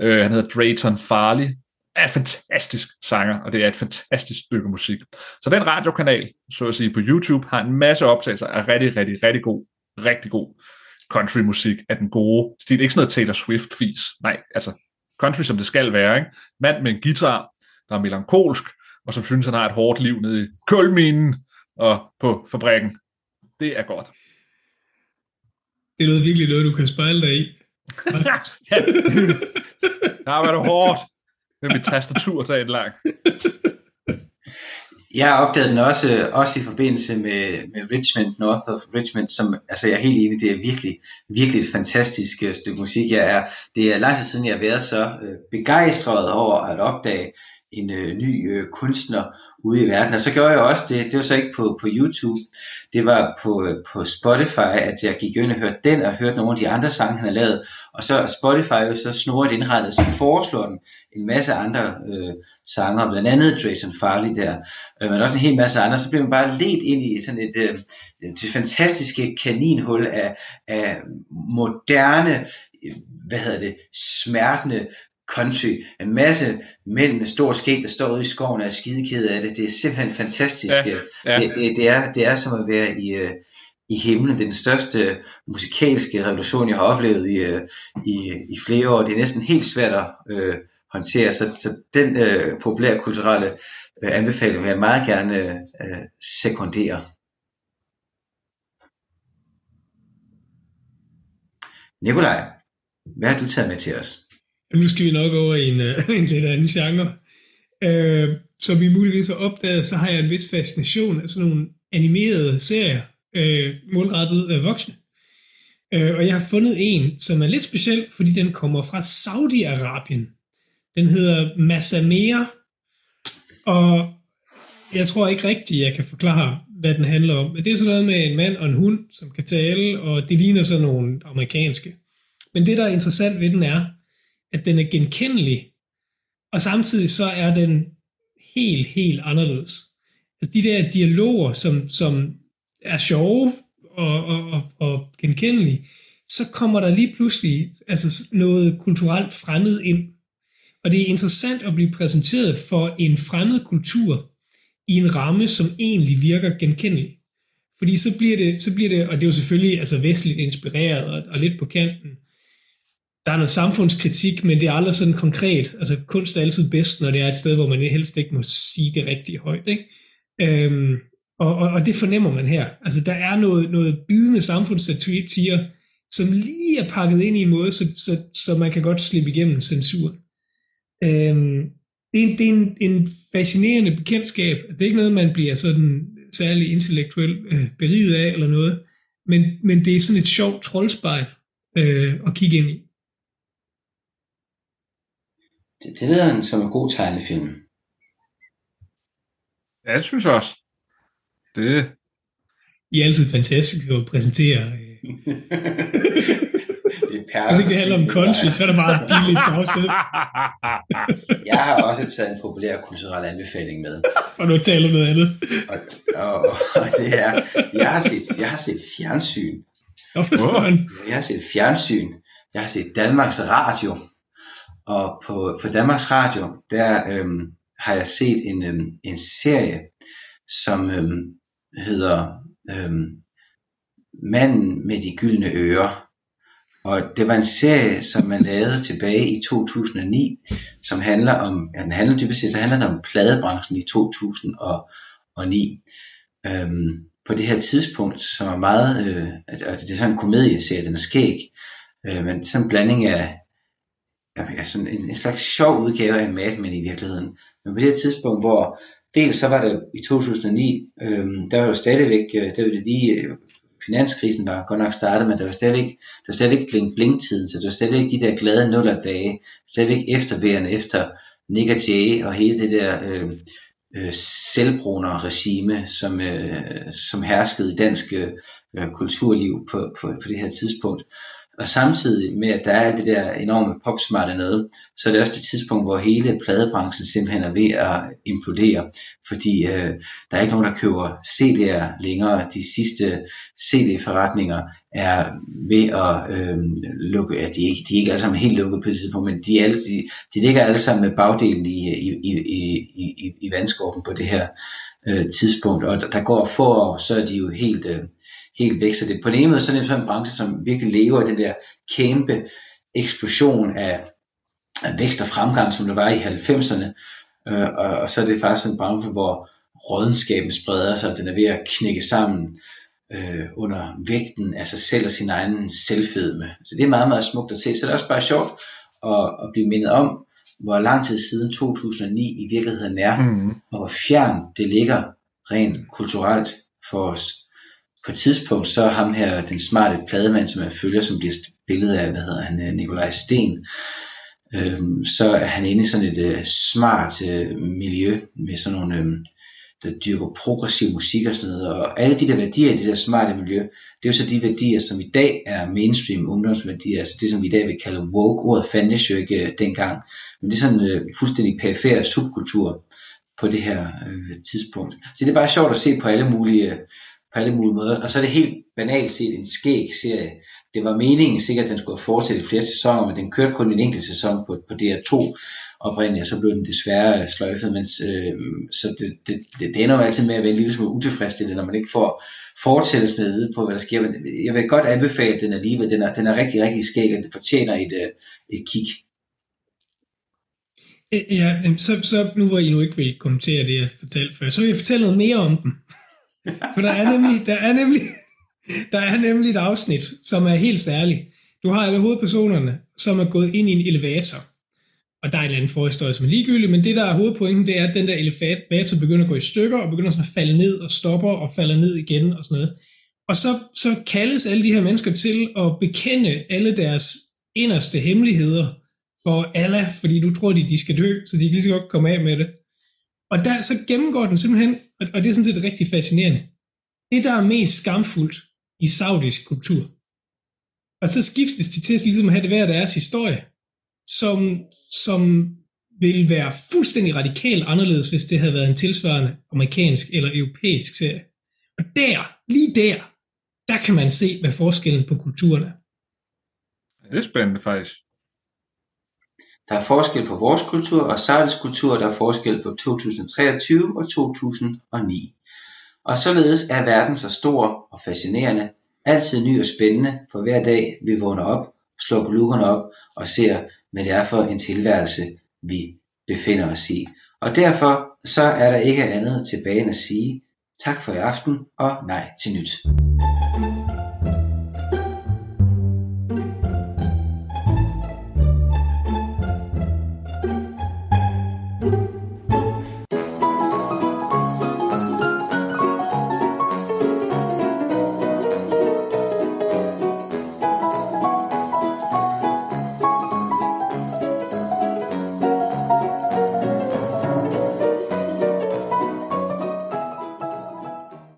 øh, han hedder Drayton Farley, er fantastisk sanger, og det er et fantastisk stykke musik. Så den radiokanal, så at sige, på YouTube, har en masse optagelser af rigtig, rigtig, rigtig god, rigtig god countrymusik af den gode stil. Ikke sådan noget Taylor Swift-fis. Nej, altså country, som det skal være. Ikke? Mand med en guitar, der er melankolsk, og som synes, han har et hårdt liv nede i kulminen og på fabrikken. Det er godt. Det er noget virkelig noget, du kan spejle dig i. ja, der har været hårdt med mit tastatur en lang. Jeg har opdaget den også, også i forbindelse med, med Richmond, North of Richmond, som, altså jeg er helt enig, det er virkelig, virkelig et fantastisk øh, stykke musik. Jeg er, det er lang tid siden, jeg har været så øh, begejstret over at opdage en øh, ny øh, kunstner ude i verden. Og så gjorde jeg også det, det var så ikke på, på YouTube, det var på, øh, på Spotify, at jeg gik ind og hørte den, og hørte nogle af de andre sange, han har lavet. Og så er Spotify jo så snoret indrettet, så foreslår den en masse andre øh, sanger, blandt andet Jason Farley der, øh, men også en hel masse andre, så bliver man bare ledt ind i sådan et øh, det fantastiske kaninhul af, af moderne øh, hvad hedder det, smertende country. En masse mænd med stor skæg, der står ude i skoven og er skidekede af det. Det er simpelthen fantastisk. Ja, ja. Det, det, det, er, det er som at være i, uh, i himlen. Det er den største musikalske revolution, jeg har oplevet i, uh, i, i flere år. Det er næsten helt svært at uh, håndtere. Så, så den uh, populære kulturelle uh, anbefaling vil jeg meget gerne uh, sekundere. Nikolaj, hvad har du taget med til os? Nu skal vi nok over i en, uh, en lidt anden genre. Øh, uh, som vi muligvis har opdaget, så har jeg en vis fascination af sådan nogle animerede serier, uh, målrettet af voksne. Uh, og jeg har fundet en, som er lidt speciel, fordi den kommer fra Saudi-Arabien. Den hedder Masamea, og jeg tror ikke rigtigt, jeg kan forklare, hvad den handler om. Men det er sådan noget med en mand og en hund, som kan tale, og det ligner sådan nogle amerikanske. Men det, der er interessant ved den er, at den er genkendelig, og samtidig så er den helt, helt anderledes. Altså de der dialoger, som, som er sjove og, og, og, og genkendelige, så kommer der lige pludselig altså noget kulturelt fremmed ind. Og det er interessant at blive præsenteret for en fremmed kultur i en ramme, som egentlig virker genkendelig. Fordi så bliver det, så bliver det og det er jo selvfølgelig altså vestligt inspireret og, og lidt på kanten, der er noget samfundskritik, men det er aldrig sådan konkret. Altså kunst er altid bedst, når det er et sted, hvor man helst ikke må sige det rigtige højt. Ikke? Øhm, og, og, og det fornemmer man her. Altså der er noget, noget bidende samfundssatire, som lige er pakket ind i en måde, så, så, så man kan godt slippe igennem censur. Øhm, det er, en, det er en, en fascinerende bekendtskab. Det er ikke noget, man bliver sådan særlig intellektuelt øh, beriget af eller noget, men, men det er sådan et sjovt troldspejl øh, at kigge ind i. Det, det lyder som en god tegnefilm. Ja, det synes jeg også. Det... I er altid fantastisk at præsentere. Øh. det er Hvis ikke det handler om country, så er der bare billigt tavshed. jeg har også taget en populær kulturel anbefaling med. Og nu taler noget andet. og, og, og, det er, jeg har set, jeg har set fjernsyn. Oh, jeg har set fjernsyn. Jeg har set Danmarks Radio. Og på, på Danmarks Radio, der øhm, har jeg set en, øhm, en serie, som øhm, hedder øhm, Manden med de gyldne ører. Og det var en serie, som man lavede tilbage i 2009, som handler om, ja, den handler dybest set, så handler det om pladebranchen i 2009. Øhm, på det her tidspunkt, som er meget, øh, altså det er sådan en komedieserie, den er skæg, øh, men sådan en blanding af, af sådan en, en slags sjov udgave af Mad Men i virkeligheden. Men på det her tidspunkt, hvor dels så var det i 2009, øh, der var jo stadigvæk, øh, der var det lige, øh, finanskrisen var godt nok startet, men der var stadigvæk, der var stadigvæk bling bling tiden, så der var stadigvæk de der glade nuller dage, stadigvæk efterværende efter Nick og Jay og hele det der øhm, øh, øh, selvbruner regime, som, øh, som herskede i dansk øh, kulturliv på, på, på det her tidspunkt. Og samtidig med, at der er alt det der enorme popsmarte noget, så er det også det tidspunkt, hvor hele pladebranchen simpelthen er ved at implodere. Fordi øh, der er ikke nogen, der køber CD'er længere. De sidste CD-forretninger er ved at øh, lukke, ja, de, er ikke, de er ikke alle sammen helt lukket på det tidspunkt, men de, alle, de, de ligger alle sammen med bagdelen i, i, i, i, i, i vandskorpen på det her øh, tidspunkt. Og der, der går få år, så er de jo helt... Øh, helt væk. Så det på den ene måde så er det sådan en branche, som virkelig lever i den der kæmpe eksplosion af, af vækst og fremgang, som der var i 90'erne. Øh, og, og så er det faktisk en branche, hvor rådenskaben spreder sig, og den er ved at knække sammen øh, under vægten af sig selv og sin egen selvfedme. Så det er meget, meget smukt at se. Så det er også bare sjovt at, at blive mindet om, hvor lang tid siden 2009 i virkeligheden er, mm. og hvor fjern det ligger rent kulturelt for os på et tidspunkt, så ham her, den smarte plademand, som jeg følger, som bliver spillet af, hvad hedder han, øh, Nikolaj Sten, øhm, så er han inde i sådan et øh, smart øh, miljø, med sådan nogle, øh, der dyrker progressiv musik og sådan noget, og alle de der værdier i det der smarte miljø, det er jo så de værdier, som i dag er mainstream ungdomsværdier, altså det, som vi i dag vil kalde woke, ordet fandtes jo ikke øh, dengang, men det er sådan en øh, fuldstændig perifer subkultur på det her øh, tidspunkt. Så det er bare sjovt at se på alle mulige øh, på alle mulige måder. Og så er det helt banalt set en skæg serie. Det var meningen sikkert, at den skulle fortsætte flere sæsoner, men den kørte kun en enkelt sæson på, på DR2 oprindeligt, og så blev den desværre sløjfet. Mens, øh, så det, det, det, det ender jo altid med at være en lille smule utilfredsstillende, når man ikke får fortsættelsen at vide på, hvad der sker. Men jeg vil godt anbefale den alligevel. Den er, den er rigtig, rigtig skæg, og det fortjener et, øh, et kig. Ja, så, så nu hvor I nu ikke vil kommentere det, jeg fortalte før, så vil jeg fortælle noget mere om den. For der er nemlig, der er nemlig, der er nemlig et afsnit, som er helt særligt. Du har alle hovedpersonerne, som er gået ind i en elevator. Og der er en eller anden forhistorie, som er ligegyldig, men det, der er hovedpointen, det er, at den der elevator begynder at gå i stykker, og begynder sådan at falde ned, og stopper, og falder ned igen, og sådan noget. Og så, så kaldes alle de her mennesker til at bekende alle deres inderste hemmeligheder for Allah, fordi nu tror de, de skal dø, så de kan lige så godt komme af med det. Og der, så gennemgår den simpelthen, og det er sådan set rigtig fascinerende, det der er mest skamfuldt i saudisk kultur. Og så skiftes de til at ligesom have det hver deres historie, som, som vil være fuldstændig radikalt anderledes, hvis det havde været en tilsvarende amerikansk eller europæisk serie. Og der, lige der, der kan man se, hvad forskellen på kulturerne er. Det er spændende faktisk. Der er forskel på vores kultur og Sardes kultur, der er forskel på 2023 og 2009. Og således er verden så stor og fascinerende, altid ny og spændende, for hver dag vi vågner op, slår lukkerne op og ser, hvad det er for en tilværelse, vi befinder os i. Og derfor så er der ikke andet tilbage end at sige tak for i aften og nej til nyt.